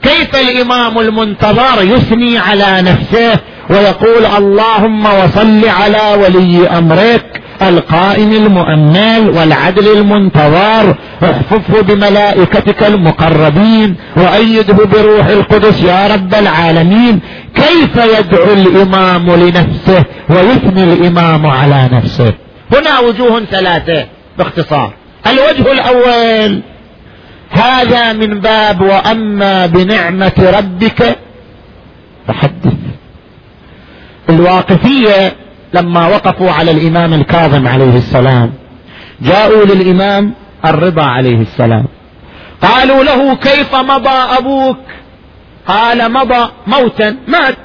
كيف الإمام المنتظر يثني على نفسه ويقول اللهم وصل على ولي أمرك القائم المؤمل والعدل المنتظر احفظه بملائكتك المقربين وأيده بروح القدس يا رب العالمين. كيف يدعو الإمام لنفسه ويثني الإمام على نفسه؟ هنا وجوه ثلاثة باختصار. الوجه الأول هذا من باب وأما بنعمة ربك. فحدث الواقفية لما وقفوا على الإمام الكاظم عليه السلام جاءوا للإمام الرضا عليه السلام. قالوا له كيف مضى أبوك؟ قال مضى موتا مات.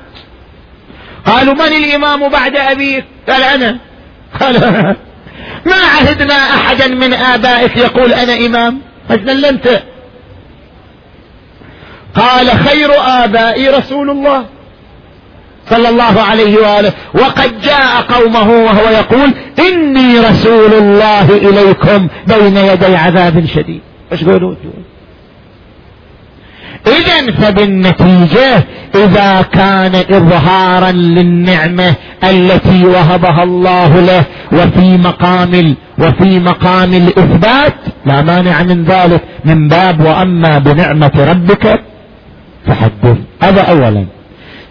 قالوا من الإمام بعد أبيك؟ قال أنا. قال ما عهدنا احدا من آبائك يقول أنا إمام؟ فسلمت قال خير آبائي رسول الله. صلى الله عليه وآله. وقد جاء قومه وهو يقول إني رسول الله إليكم بين يدي عذاب شديد. إيش قولوا اذا فبالنتيجة إذا كان إظهارا للنعمة التي وهبها الله له وفي مقام وفي مقام الإثبات لا مانع من ذلك. من باب وأما بنعمة ربك فحدث. هذا اولا.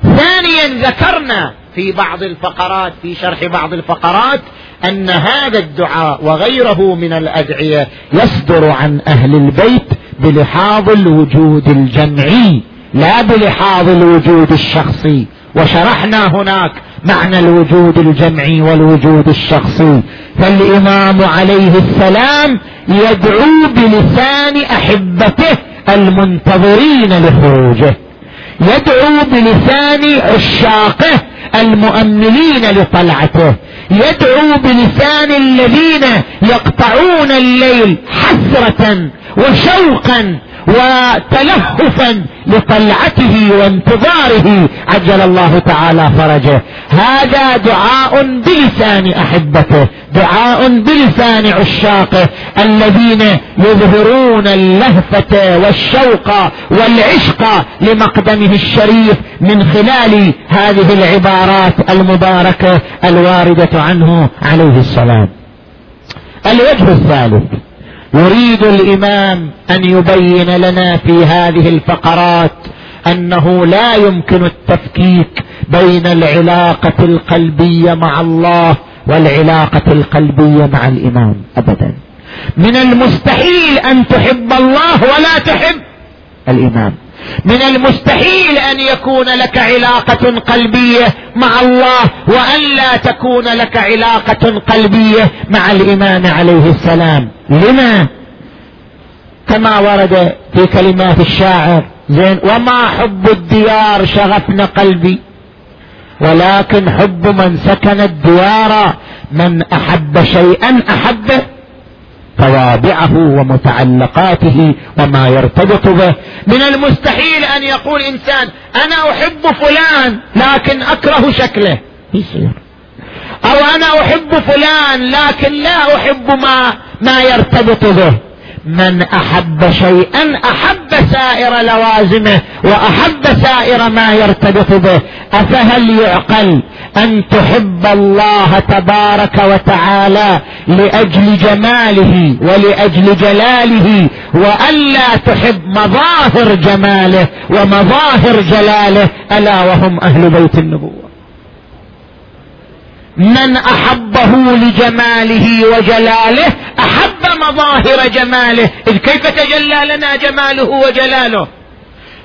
ثانيا ذكرنا في بعض الفقرات في شرح بعض الفقرات أن هذا الدعاء وغيره من الأدعية يصدر عن أهل البيت بلحاظ الوجود الجمعي لا بلحاظ الوجود الشخصي. وشرحنا هناك معنى الوجود الجمعي والوجود الشخصي. فالإمام عليه السلام يدعو بلسان أحبته المنتظرين لخروجه. يدعو بلسان عشاقه. المؤملين لطلعته يدعو بلسان الذين يقطعون الليل حسرة وشوقا وتلهفا لطلعته وانتظاره. عجل الله تعالى فرجه. هذا دعاء بلسان أحبته. دعاء بلسان عشاقه. الذين يظهرون اللهفة والشوق والعشق لمقدمه الشريف من خلال هذه العبارات المباركة الواردة عنه عليه السلام. الوجه الثالث يريد الإمام أن يبين لنا في هذه الفقرات أنه لا يمكن التفكيك بين العلاقة القلبية مع الله والعلاقة القلبية مع الإمام أبدا. من المستحيل أن تحب الله ولا تحب الإمام. من المستحيل أن يكون لك علاقة قلبية مع الله وأن لا تكون لك علاقة قلبية مع الإمام عليه السلام. لما؟ كما ورد في كلمات الشاعر زين وما حب الديار شغفنا قلبي ولكن حب من سكن الديار من أحب شيئا أحبه. توابعه ومتعلقاته وما يرتبط به. من المستحيل أن يقول إنسان أنا أحب فلان لكن أكره شكله. يصير. أو أنا أحب فلان لكن لا أحب ما ما يرتبط به. من أحب شيئا أحب سائر لوازمه وأحب سائر ما يرتبط به. أفهل يعقل أن تحب الله تبارك وتعالى لأجل جماله ولأجل جلاله والا تحب مظاهر جماله ومظاهر جلاله ألا وهم أهل بيت النبوة. من أحبه لجماله وجلاله أحب مظاهر جماله. إذ كيف تجلى لنا جماله وجلاله؟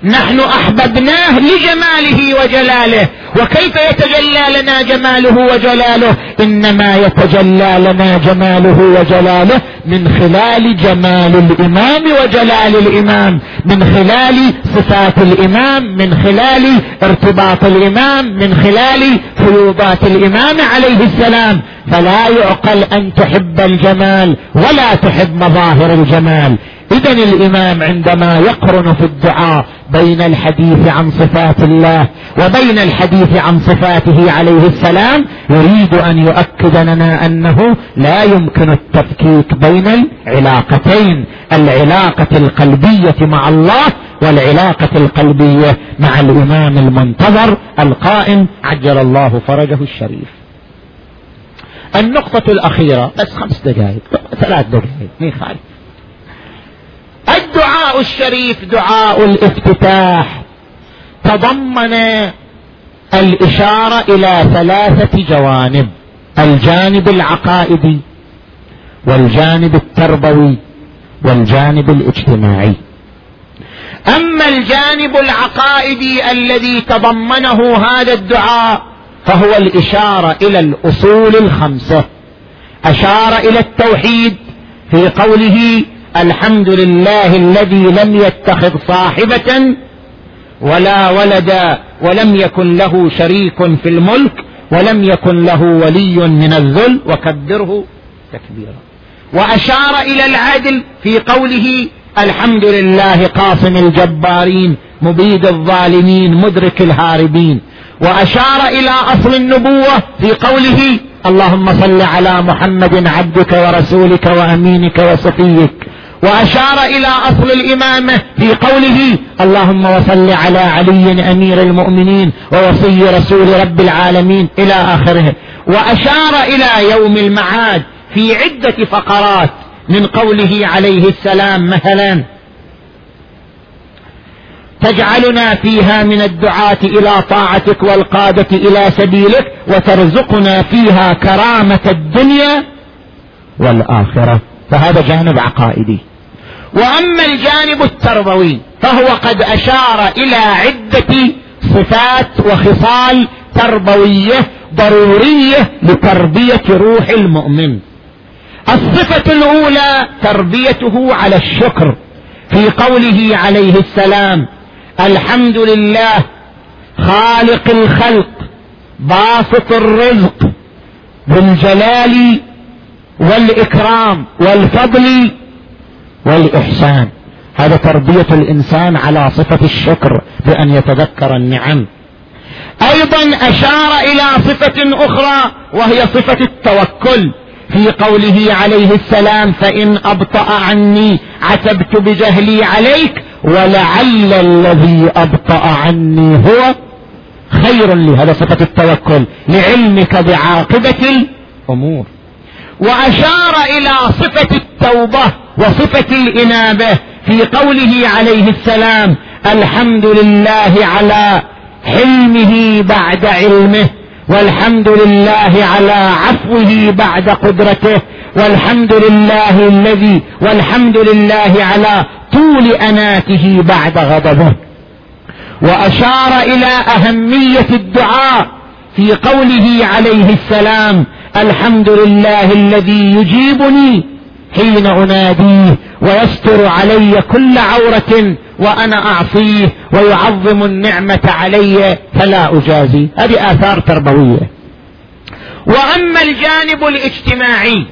نحن أحببناه لجماله وجلاله. وكيف يتجلى لنا جماله وجلاله؟ إنما يتجلى لنا جماله وجلاله من خلال جمال الإمام وجلال الإمام من خلال صفات الإمام من خلال ارتباط الإمام من خلال فيوضات الإمام عليه السلام. فلا يعقل أن تحب الجمال ولا تحب مظاهر الجمال. اذا الإمام عندما يقرن في الدعاء بين الحديث عن صفات الله وبين الحديث عن صفاته عليه السلام يريد أن يؤكد لنا أنه لا يمكن التفكيك بين العلاقتين العلاقة القلبية مع الله والعلاقة القلبية مع الإمام المنتظر القائم عجل الله فرجه الشريف. النقطة الأخيرة بس خمس دقائق ثلاث دقائق مين خالد الشريف دعاء الافتتاح. تضمن الإشارة إلى ثلاثة جوانب. الجانب العقائدي والجانب التربوي والجانب الاجتماعي. أما الجانب العقائدي الذي تضمنه هذا الدعاء فهو الإشارة إلى الأصول الخمسة. أشار إلى التوحيد في قوله الحمد لله الذي لم يتخذ صاحبة ولا ولدا ولم يكن له شريك في الملك ولم يكن له ولي من الذل وكبره تكبيرا. وأشار إلى العدل في قوله الحمد لله قاصم الجبارين مبيد الظالمين مدرك الهاربين. وأشار إلى أصل النبوة في قوله اللهم صل على محمد عبدك ورسولك وأمينك وصفيك. وأشار إلى أصل الإمامة في قوله اللهم وصل على علي أمير المؤمنين ووصي رسول رب العالمين إلى آخره. وأشار إلى يوم المعاد في عدة فقرات من قوله عليه السلام مثلا تجعلنا فيها من الدعاة إلى طاعتك والقادة إلى سبيلك وترزقنا فيها كرامة الدنيا والآخرة. فهذا جانب عقائدي. وأما الجانب التربوي فهو قد أشار إلى عدة صفات وخصال تربوية ضرورية لتربية روح المؤمن. الصفة الأولى تربيته على الشكر في قوله عليه السلام الحمد لله خالق الخلق باسط الرزق بالجلال والإكرام والفضل والإحسان. هذا تربية الإنسان على صفة الشكر بأن يتذكر النعم. أيضا أشار إلى صفة أخرى وهي صفة التوكل. في قوله عليه السلام فإن أبطأ عني عتبت بجهلي عليك ولعل الذي أبطأ عني هو خير لي هذا صفة التوكل لعلمك بعاقبة الأمور. وأشار إلى صفة التوبة. وصفة الإنابة في قوله عليه السلام الحمد لله على حلمه بعد علمه والحمد لله على عفوه بعد قدرته والحمد لله الذي والحمد لله على طول أناته بعد غضبه. وأشار إلى أهمية الدعاء في قوله عليه السلام الحمد لله الذي يجيبني حين اناديه ويستر علي كل عورة وأنا أعصيه ويعظم النعمة علي فلا أجازي. هذه آثار تربوية. وأما الجانب الاجتماعي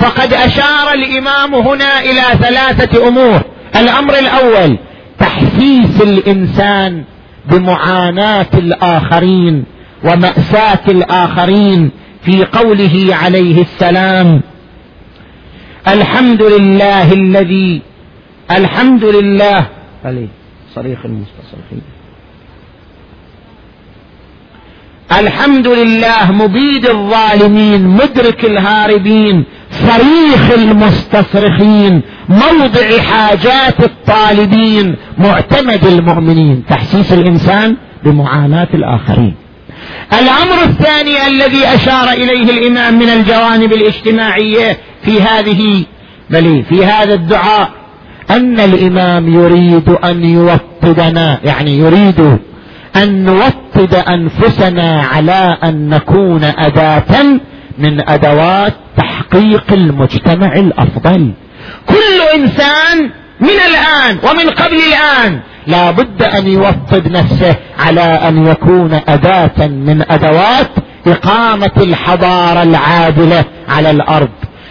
فقد أشار الإمام هنا إلى ثلاثة أمور. الأمر الأول تحسيس الإنسان بمعاناة الآخرين ومأساة الآخرين في قوله عليه السلام الحمد لله الذي الحمد لله عليه. صريخ المستصرخين الحمد لله مبيد الظالمين مدرك الهاربين صريخ المستصرخين موضع حاجات الطالبين معتمد المؤمنين تحسيس الإنسان بمعاناة الآخرين. الأمر الثاني الذي أشار إليه الإمام من الجوانب الاجتماعية في هذه بل في هذا الدعاء أن الإمام يريد أن يوطدنا يعني يريد أن نوطد أنفسنا على أن نكون أداة من أدوات تحقيق المجتمع الأفضل. كل إنسان من الآن ومن قبل الآن لا بد أن يوطد نفسه على أن يكون أداة من أدوات إقامة الحضارة العادلة على الأرض.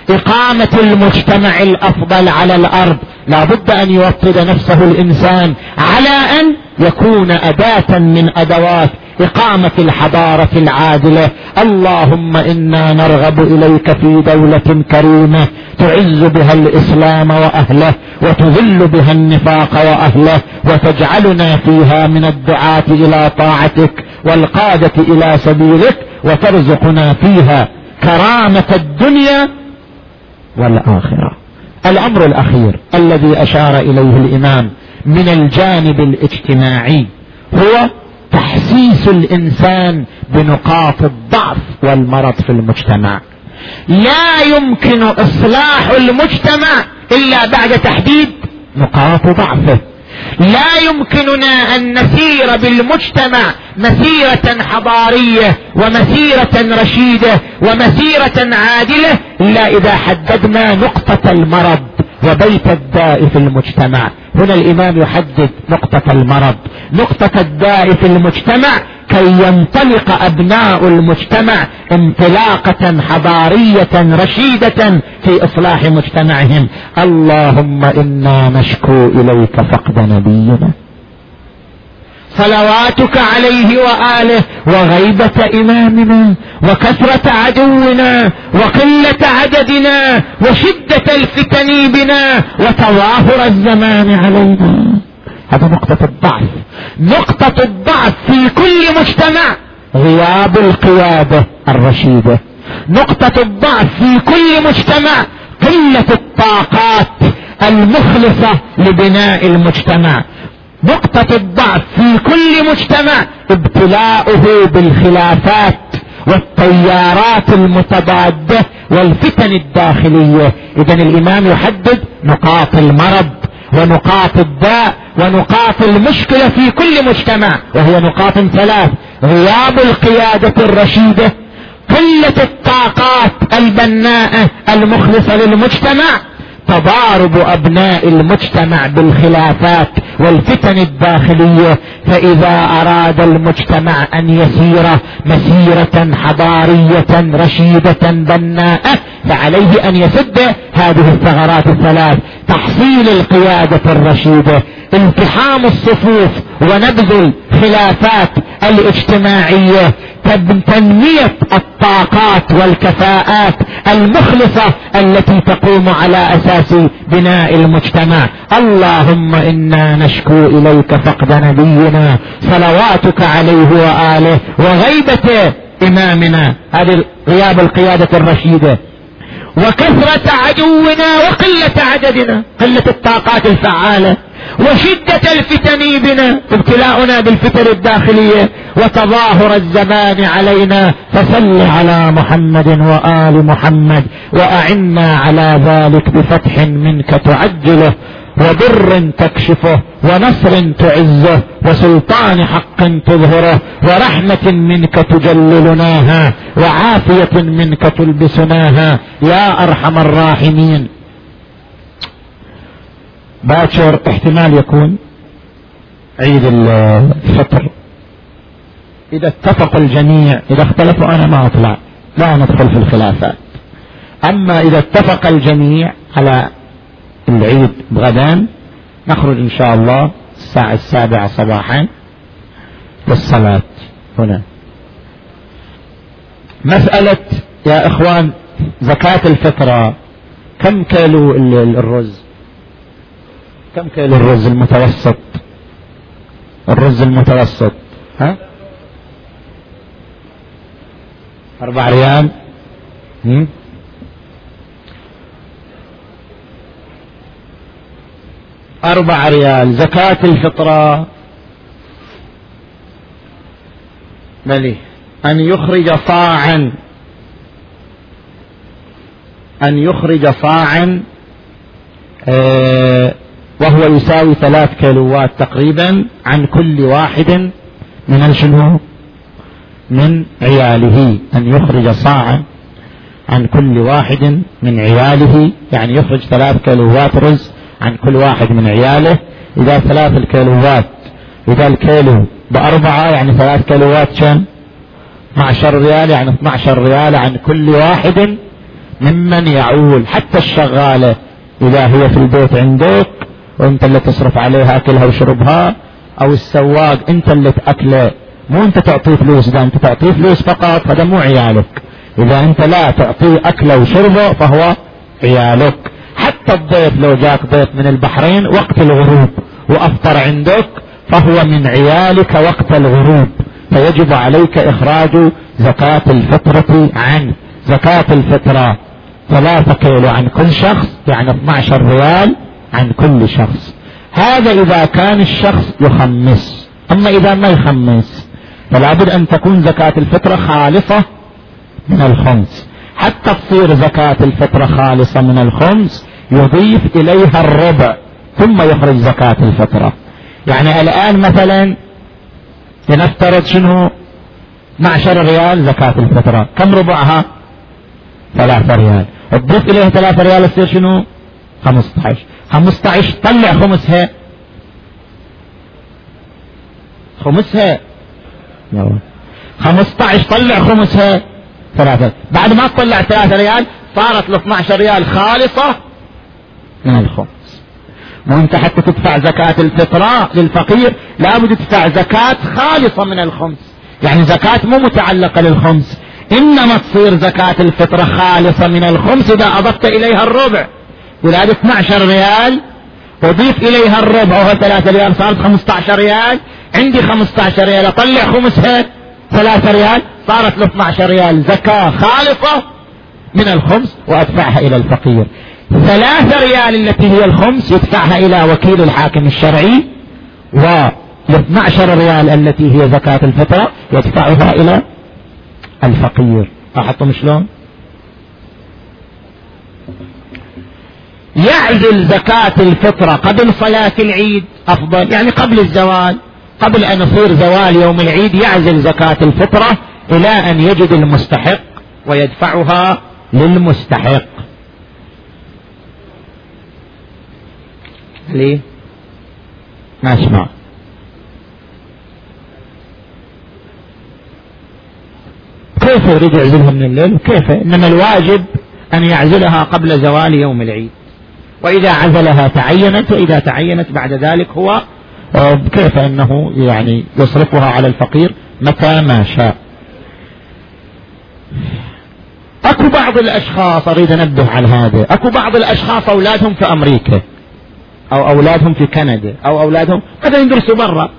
إقامة المجتمع الأفضل على الأرض. لا بد أن يوطد نفسه الإنسان على أن يكون أداة من أدوات إقامة الحضارة العادلة. اللهم إنا نرغب إليك في دولة كريمة تعز بها الإسلام وأهله وتذل بها النفاق وأهله وتجعلنا فيها من الدعاة إلى طاعتك والقادة إلى سبيلك وترزقنا فيها. كرامة الدنيا والآخرة. الأمر الأخير الذي أشار إليه الإمام من الجانب الاجتماعي هو تحسيس الإنسان بنقاط الضعف والمرض في المجتمع. لا يمكن إصلاح المجتمع إلا بعد تحديد نقاط ضعفه. لا يمكننا أن نسير بالمجتمع مسيرة حضارية ومسيرة رشيدة ومسيرة عادلة إلا إذا حددنا نقطة المرض وبيت الداء في المجتمع. هنا الإمام يحدد نقطة المرض. نقطة الداء في المجتمع كي ينطلق أبناء المجتمع انطلاقة حضارية رشيدة في إصلاح مجتمعهم. اللهم إنا نشكو إليك فقد نبينا. صلواتك عليه وآله وغيبة إمامنا وكثرة عدونا وقلة عددنا وشدة الفتن بنا وتظاهر الزمان علينا. هذا نقطة الضعف. نقطة الضعف في كل مجتمع غياب القيادة الرشيدة. نقطة الضعف في كل مجتمع قلة الطاقات المخلصة لبناء المجتمع. نقطة الضعف في كل مجتمع ابتلاؤه بالخلافات والتيارات المتضادة والفتن الداخلية. اذا الإمام يحدد نقاط المرض ونقاط الداء ونقاط المشكلة في كل مجتمع وهي نقاط ثلاث غياب القيادة الرشيدة قلة الطاقات البناءة المخلصة للمجتمع تضارب أبناء المجتمع بالخلافات والفتن الداخلية فإذا أراد المجتمع أن يسير مسيرة حضارية رشيدة بناءة فعليه أن يسد هذه الثغرات الثلاث تحصيل القيادة الرشيدة. التحام الصفوف ونبذ الخلافات الاجتماعية تنمية الطاقات والكفاءات المخلصة التي تقوم على أساس بناء المجتمع. اللهم إنا نشكو إليك فقد نبينا صلواتك عليه وآله وغيبة إمامنا. هذه غياب القيادة الرشيدة. وكثرة عدونا وقلة عددنا قلة الطاقات الفعالة وشدة الفتن بنا ابتلاؤنا بالفتن الداخلية وتظاهر الزمان علينا فصل على محمد وآل محمد وأعنا على ذلك بفتح منك تعجله. وبر تكشفه ونصر تعزه وسلطان حق تظهره ورحمة منك تجللناها وعافية منك تلبسناها يا أرحم الراحمين. باكر احتمال يكون عيد الفطر. إذا اتفق الجميع إذا اختلفوا أنا ما أطلع لا ندخل في الخلافات. أما إذا اتفق الجميع على العيد بغدان نخرج إن شاء الله الساعة السابعة صباحا للصلاة هنا. مسألة يا إخوان زكاة الفطرة كم كيلو الرز؟ كم كيلو الرز المتوسط؟ الرز المتوسط ها؟ أربع ريال؟ أربع ريال. زكاة الفطرة. ملي أن يخرج صاعا. أن يخرج صاعا آه وهو يساوي ثلاث كيلوات تقريبا عن كل واحد من الشنو من عياله. أن يخرج صاعا عن كل واحد من عياله. يعني يخرج ثلاث كيلوات رز عن كل واحد من عياله إذا ثلاث الكيلوات إذا الكيلو بأربعة يعني ثلاث كيلوات كم؟ 12 ريال يعني 12 ريال عن كل واحد ممن يعول حتى الشغالة إذا هي في البيت عندك وأنت اللي تصرف عليها أكلها وشربها أو السواق أنت اللي تأكله. مو أنت تعطيه فلوس إذا أنت تعطيه فلوس فقط هذا مو عيالك. إذا أنت لا تعطيه أكله وشربه فهو عيالك. حتى الضيف لو جاك ضيف من البحرين وقت الغروب وأفطر عندك فهو من عيالك وقت الغروب. فيجب عليك إخراج زكاة الفطرة عنه زكاة الفطرة. ثلاثة كيلو عن كل شخص يعني 12 ريال عن كل شخص. هذا إذا كان الشخص يخمس. أما إذا ما يخمس فلا بد أن تكون زكاة الفطرة خالصة من الخمس حتى تصير زكاة الفطرة خالصة من الخمس يضيف إليها الربع ثم يخرج زكاة الفطرة يعني الآن مثلا لنفترض شنو؟ 12 ريال زكاة الفطرة كم ربعها؟ ثلاثة ريال. تضيف إليها ثلاثة ريال تصير شنو؟ 15 15 طلع خمسها. خمسها. 15 طلع خمسها. ثلاثة. بعد ما تطلع ثلاثة ريال صارت ال 12 ريال خالصة. من الخمس. وانت حتى تدفع زكاة الفطرة للفقير لابد تدفع زكاة خالصة من الخمس. يعني زكاة مو متعلقة للخمس. إنما تصير زكاة الفطرة خالصة من الخمس إذا أضفت إليها الربع. ولاد 12 ريال أضيف إليها الربع وهو 3 ريال صارت 15 ريال. عندي 15 ريال أطلع خمسها 3 ريال صارت ل 12 ريال. زكاة خالصة من الخمس وأدفعها إلى الفقير. ثلاثة ريال التي هي الخمس يدفعها إلى وكيل الحاكم الشرعي و 12 ريال التي هي زكاة الفطرة يدفعها إلى الفقير. لاحظتم شلون؟ يعزل زكاة الفطرة قبل صلاة العيد أفضل يعني قبل الزوال قبل أن يصير زوال يوم العيد يعزل زكاة الفطرة إلى أن يجد المستحق ويدفعها للمستحق. ليه؟ ما اسمع كيف يريد يعزلها من الليل؟ كيف؟ إنما الواجب أن يعزلها قبل زوال يوم العيد. وإذا عزلها تعينت وإذا تعينت بعد ذلك هو آه، كيف أنه يعني يصرفها على الفقير؟ متى ما شاء. أكو بعض الأشخاص أريد أنبه على هذا. أكو بعض الأشخاص أولادهم في أمريكا. أو أولادهم في كندا أو أولادهم مثلا يدرسوا برا.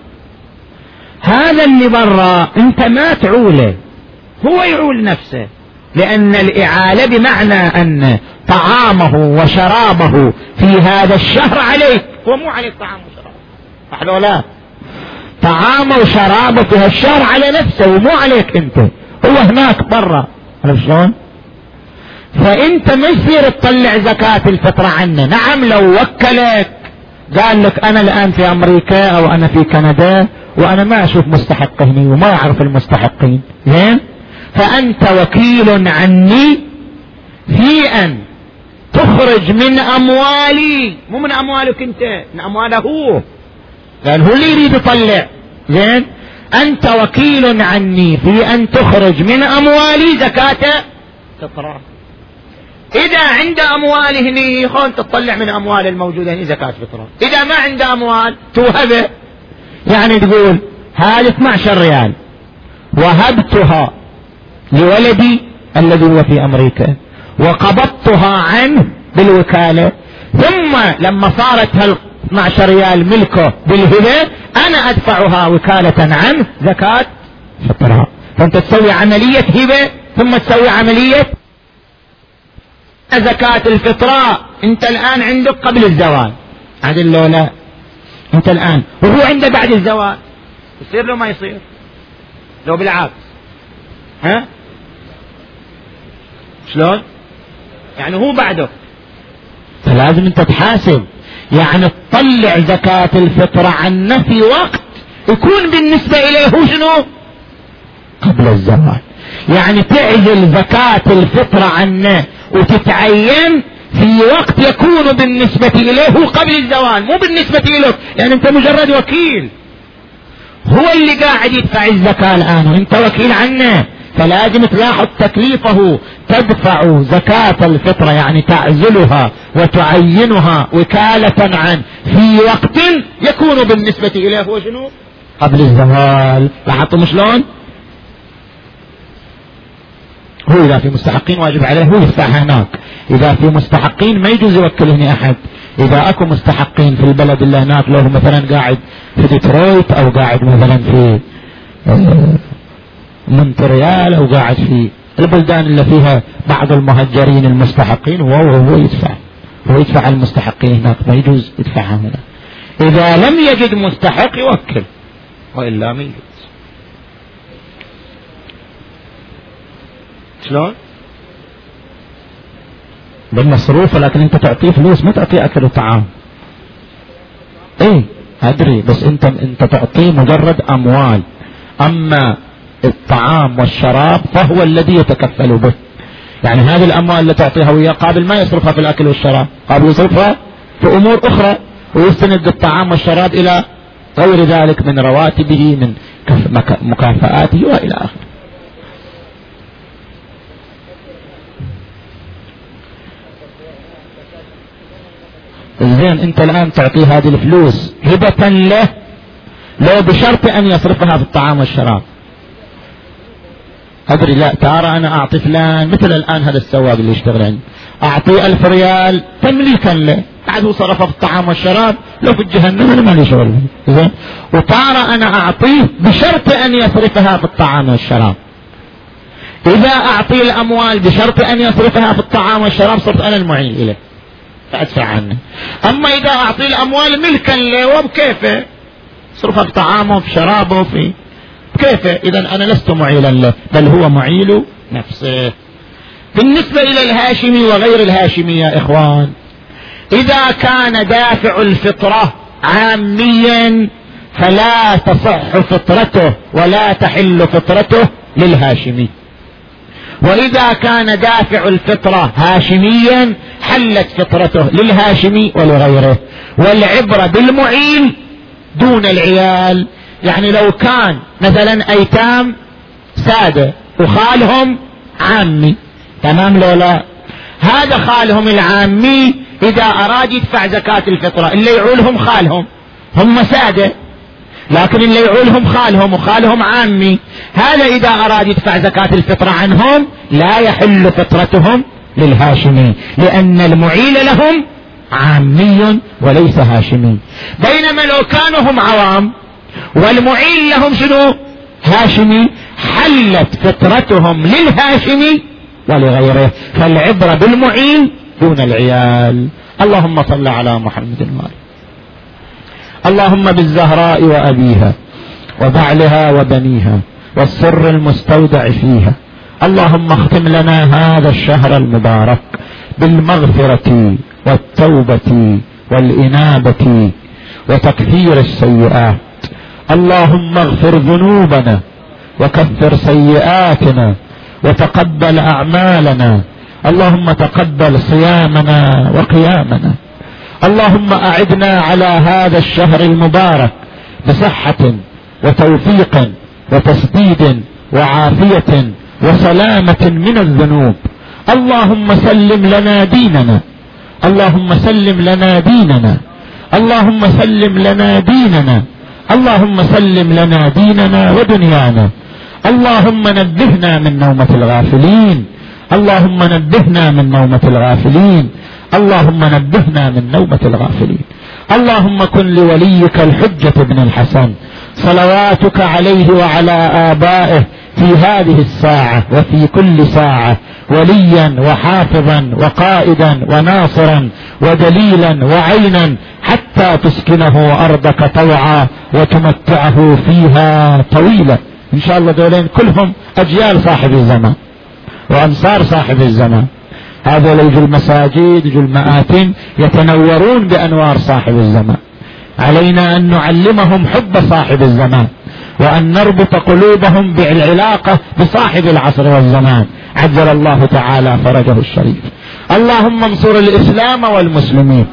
هذا اللي برا أنت ما تعوله هو يعول نفسه لأن الإعالة بمعنى أن طعامه وشرابه في هذا الشهر عليك هو مو عليك طعام وشراب. لا؟ طعامه وشرابه في هالشهر على نفسه ومو عليك أنت هو هناك برا. عرفت شلون؟ فانت ما يصير تطلع زكاة الفطرة عنه. نعم لو وكلك قال لك أنا الآن في أمريكا أو أنا في كندا وأنا ما أشوف مستحق هني وما أعرف المستحقين. زين؟ فأنت وكيل عني في أن تخرج من أموالي. مو من أموالك أنت من أمواله. قال هو اللي يريد يطلع. زين؟ أنت وكيل عني في أن تخرج من أموالي. زكاة فطرة إذا عند اموال هني خون تطلع من أموال الموجودة هني زكاة فطرة إذا ما عند أموال توهبه يعني تقول هذه 12 ريال. وهبتها لولدي الذي هو في أمريكا. وقبضتها عنه بالوكالة. ثم لما صارت هال 12 ريال ملكه بالهبة أنا أدفعها وكالة عنه زكاة فطرة فأنت تسوي عملية هبة ثم تسوي عملية زكاة الفطرة انت الآن عندك قبل الزواج عدل لو لا انت الآن. وهو عنده بعد الزواج يصير له ما يصير. لو بالعكس. ها؟ شلون؟ يعني هو بعده فلازم انت تحاسب. يعني تطلع زكاة الفطرة عنه في وقت يكون بالنسبة إليه هو شنو؟ قبل الزواج يعني تعزل زكاة الفطرة عنه. وتتعين في وقت يكون بالنسبة إليه هو قبل الزواج مو بالنسبة إليه يعني أنت مجرد وكيل. هو اللي قاعد يدفع الزكاة الآن وأنت وكيل عنه فلازم تلاحظ تكليفه. تدفع زكاة الفطرة يعني تعزلها وتعينها وكالة عن في وقت يكون بالنسبة إليه هو شنو؟ قبل الزوال. لاحظتم شلون؟ هو إذا في مستحقين واجب عليه هو يدفعها هناك. إذا في مستحقين ما يجوز يوكل هنا أحد. إذا أكو مستحقين في البلد اللي هناك لو مثلا قاعد في ديترويت أو قاعد مثلا في آه، مونتريال أو قاعد في البلدان اللي فيها بعض المهجرين المستحقين هو هو يدفع. هو يدفع المستحقين هناك. ما يجوز يدفعها هنا. إذا لم يجد مستحق يوكل. وإلا ما يجوز. شلون؟ بالمصروف لكن انت تعطيه فلوس ما تعطيه أكل وطعام. إيه أدري بس انت انت تعطيه مجرد أموال. أما الطعام والشراب فهو الذي يتكفل به. يعني هذه الأموال اللي تعطيها وياه قابل ما يصرفها في الأكل والشراب. قابل يصرفها في أمور أخرى ويستند الطعام والشراب إلى غير ذلك من رواتبه من مكافآته وإلى آخره. زين انت الآن تعطيه هذه الفلوس هبة له لو بشرط أن يصرفها في الطعام والشراب. أدري لا ترى أنا أعطي فلان مثل الآن هذا السواق اللي يشتغل عندي. أعطيه ألف ريال تمليكا له. بعد هو صرفه في الطعام والشراب لو في جهنم أنا مالي شغل. زين؟ وتارة أنا أعطيه بشرط أن يصرفها في الطعام والشراب. إذا أعطيه الأموال بشرط أن يصرفها في الطعام والشراب صرت أنا المعين إليه. فادفع عنه. أما إذا اعطيه الأموال ملكا له وبكيفه صرفها في طعامه في شرابه في كيف اذا أنا لست معيلا له بل هو معيل نفسه. بالنسبة إلى الهاشمي وغير الهاشمي يا إخوان إذا كان دافع الفطرة عاميا فلا تصح فطرته ولا تحل فطرته للهاشمي. وإذا كان دافع الفطرة هاشميا حلت فطرته للهاشمي ولغيره. والعبرة بالمعين دون العيال. يعني لو كان مثلا أيتام سادة وخالهم عامي. تمام لو لا؟ هذا خالهم العامي إذا أراد يدفع زكاة الفطرة اللي يعولهم خالهم. هم سادة. لكن اللي يعولهم خالهم وخالهم عامي. هذا إذا أراد يدفع زكاة الفطرة عنهم لا يحل فطرتهم للهاشمي لأن المعيل لهم عامي وليس هاشمي. بينما لو كانوا هم عوام والمعين لهم شنو؟ هاشمي. حلت فطرتهم للهاشمي ولغيره. فالعبرة بالمعين دون العيال. اللهم صل على محمد وآله اللهم بالزهراء وأبيها وبعلها وبنيها والسر المستودع فيها. اللهم اختم لنا هذا الشهر المبارك بالمغفرة والتوبة والإنابة وتكفير السيئات. اللهم اغفر ذنوبنا وكفر سيئاتنا وتقبل أعمالنا. اللهم تقبل صيامنا وقيامنا. اللهم أعدنا على هذا الشهر المبارك بصحة وتوفيق وتسديد وعافية وسلامة من الذنوب. اللهم سلم لنا ديننا. اللهم سلم لنا ديننا. اللهم سلم لنا ديننا. اللهم سلم لنا ديننا ودنيانا. اللهم نبهنا من نومة الغافلين. اللهم نبهنا من نومة الغافلين. اللهم نبهنا من نومة الغافلين. اللهم كن لوليك الحجة ابن الحسن. صلواتك عليه وعلى آبائه في هذه الساعة وفي كل ساعة. وليا وحافظا وقائدا وناصرا ودليلا وعينا حتى تسكنه أرضك طوعا وتمتعه فيها طويلا. إن شاء الله دولين كلهم أجيال صاحب الزمان وأنصار صاحب الزمان. هذول يجوا المساجد يجوا المآتم يتنورون بأنوار صاحب الزمان. علينا أن نعلمهم حب صاحب الزمان وأن نربط قلوبهم بالعلاقة بصاحب العصر والزمان. عجل الله تعالى فرجه الشريف. اللهم انصر الإسلام والمسلمين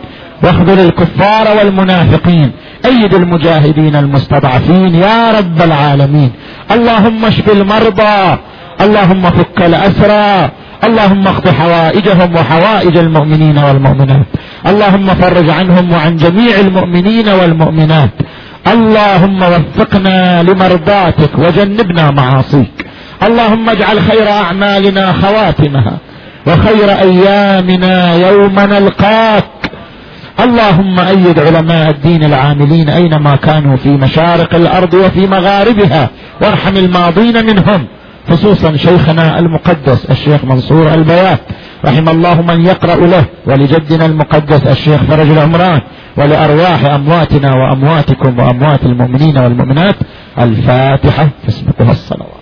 واخذل الكفار والمنافقين أيد المجاهدين المستضعفين يا رب العالمين. اللهم اشف المرضى اللهم فك الأسرى اللهم اقض حوائجهم وحوائج المؤمنين والمؤمنات. اللهم فرج عنهم وعن جميع المؤمنين والمؤمنات. اللهم وفقنا لمرضاتك وجنبنا معاصيك. اللهم اجعل خير أعمالنا خواتمها وخير أيامنا يوم نلقاك. اللهم أيد علماء الدين العاملين أينما كانوا في مشارق الأرض وفي مغاربها وارحم الماضين منهم. خصوصا شيخنا المقدس الشيخ منصور البيات رحم الله من يقرأ له ولجدنا المقدس الشيخ فرج العمران ولأرواح أمواتنا وأمواتكم وأموات المؤمنين والمؤمنات الفاتحة تسبقها الصلوات.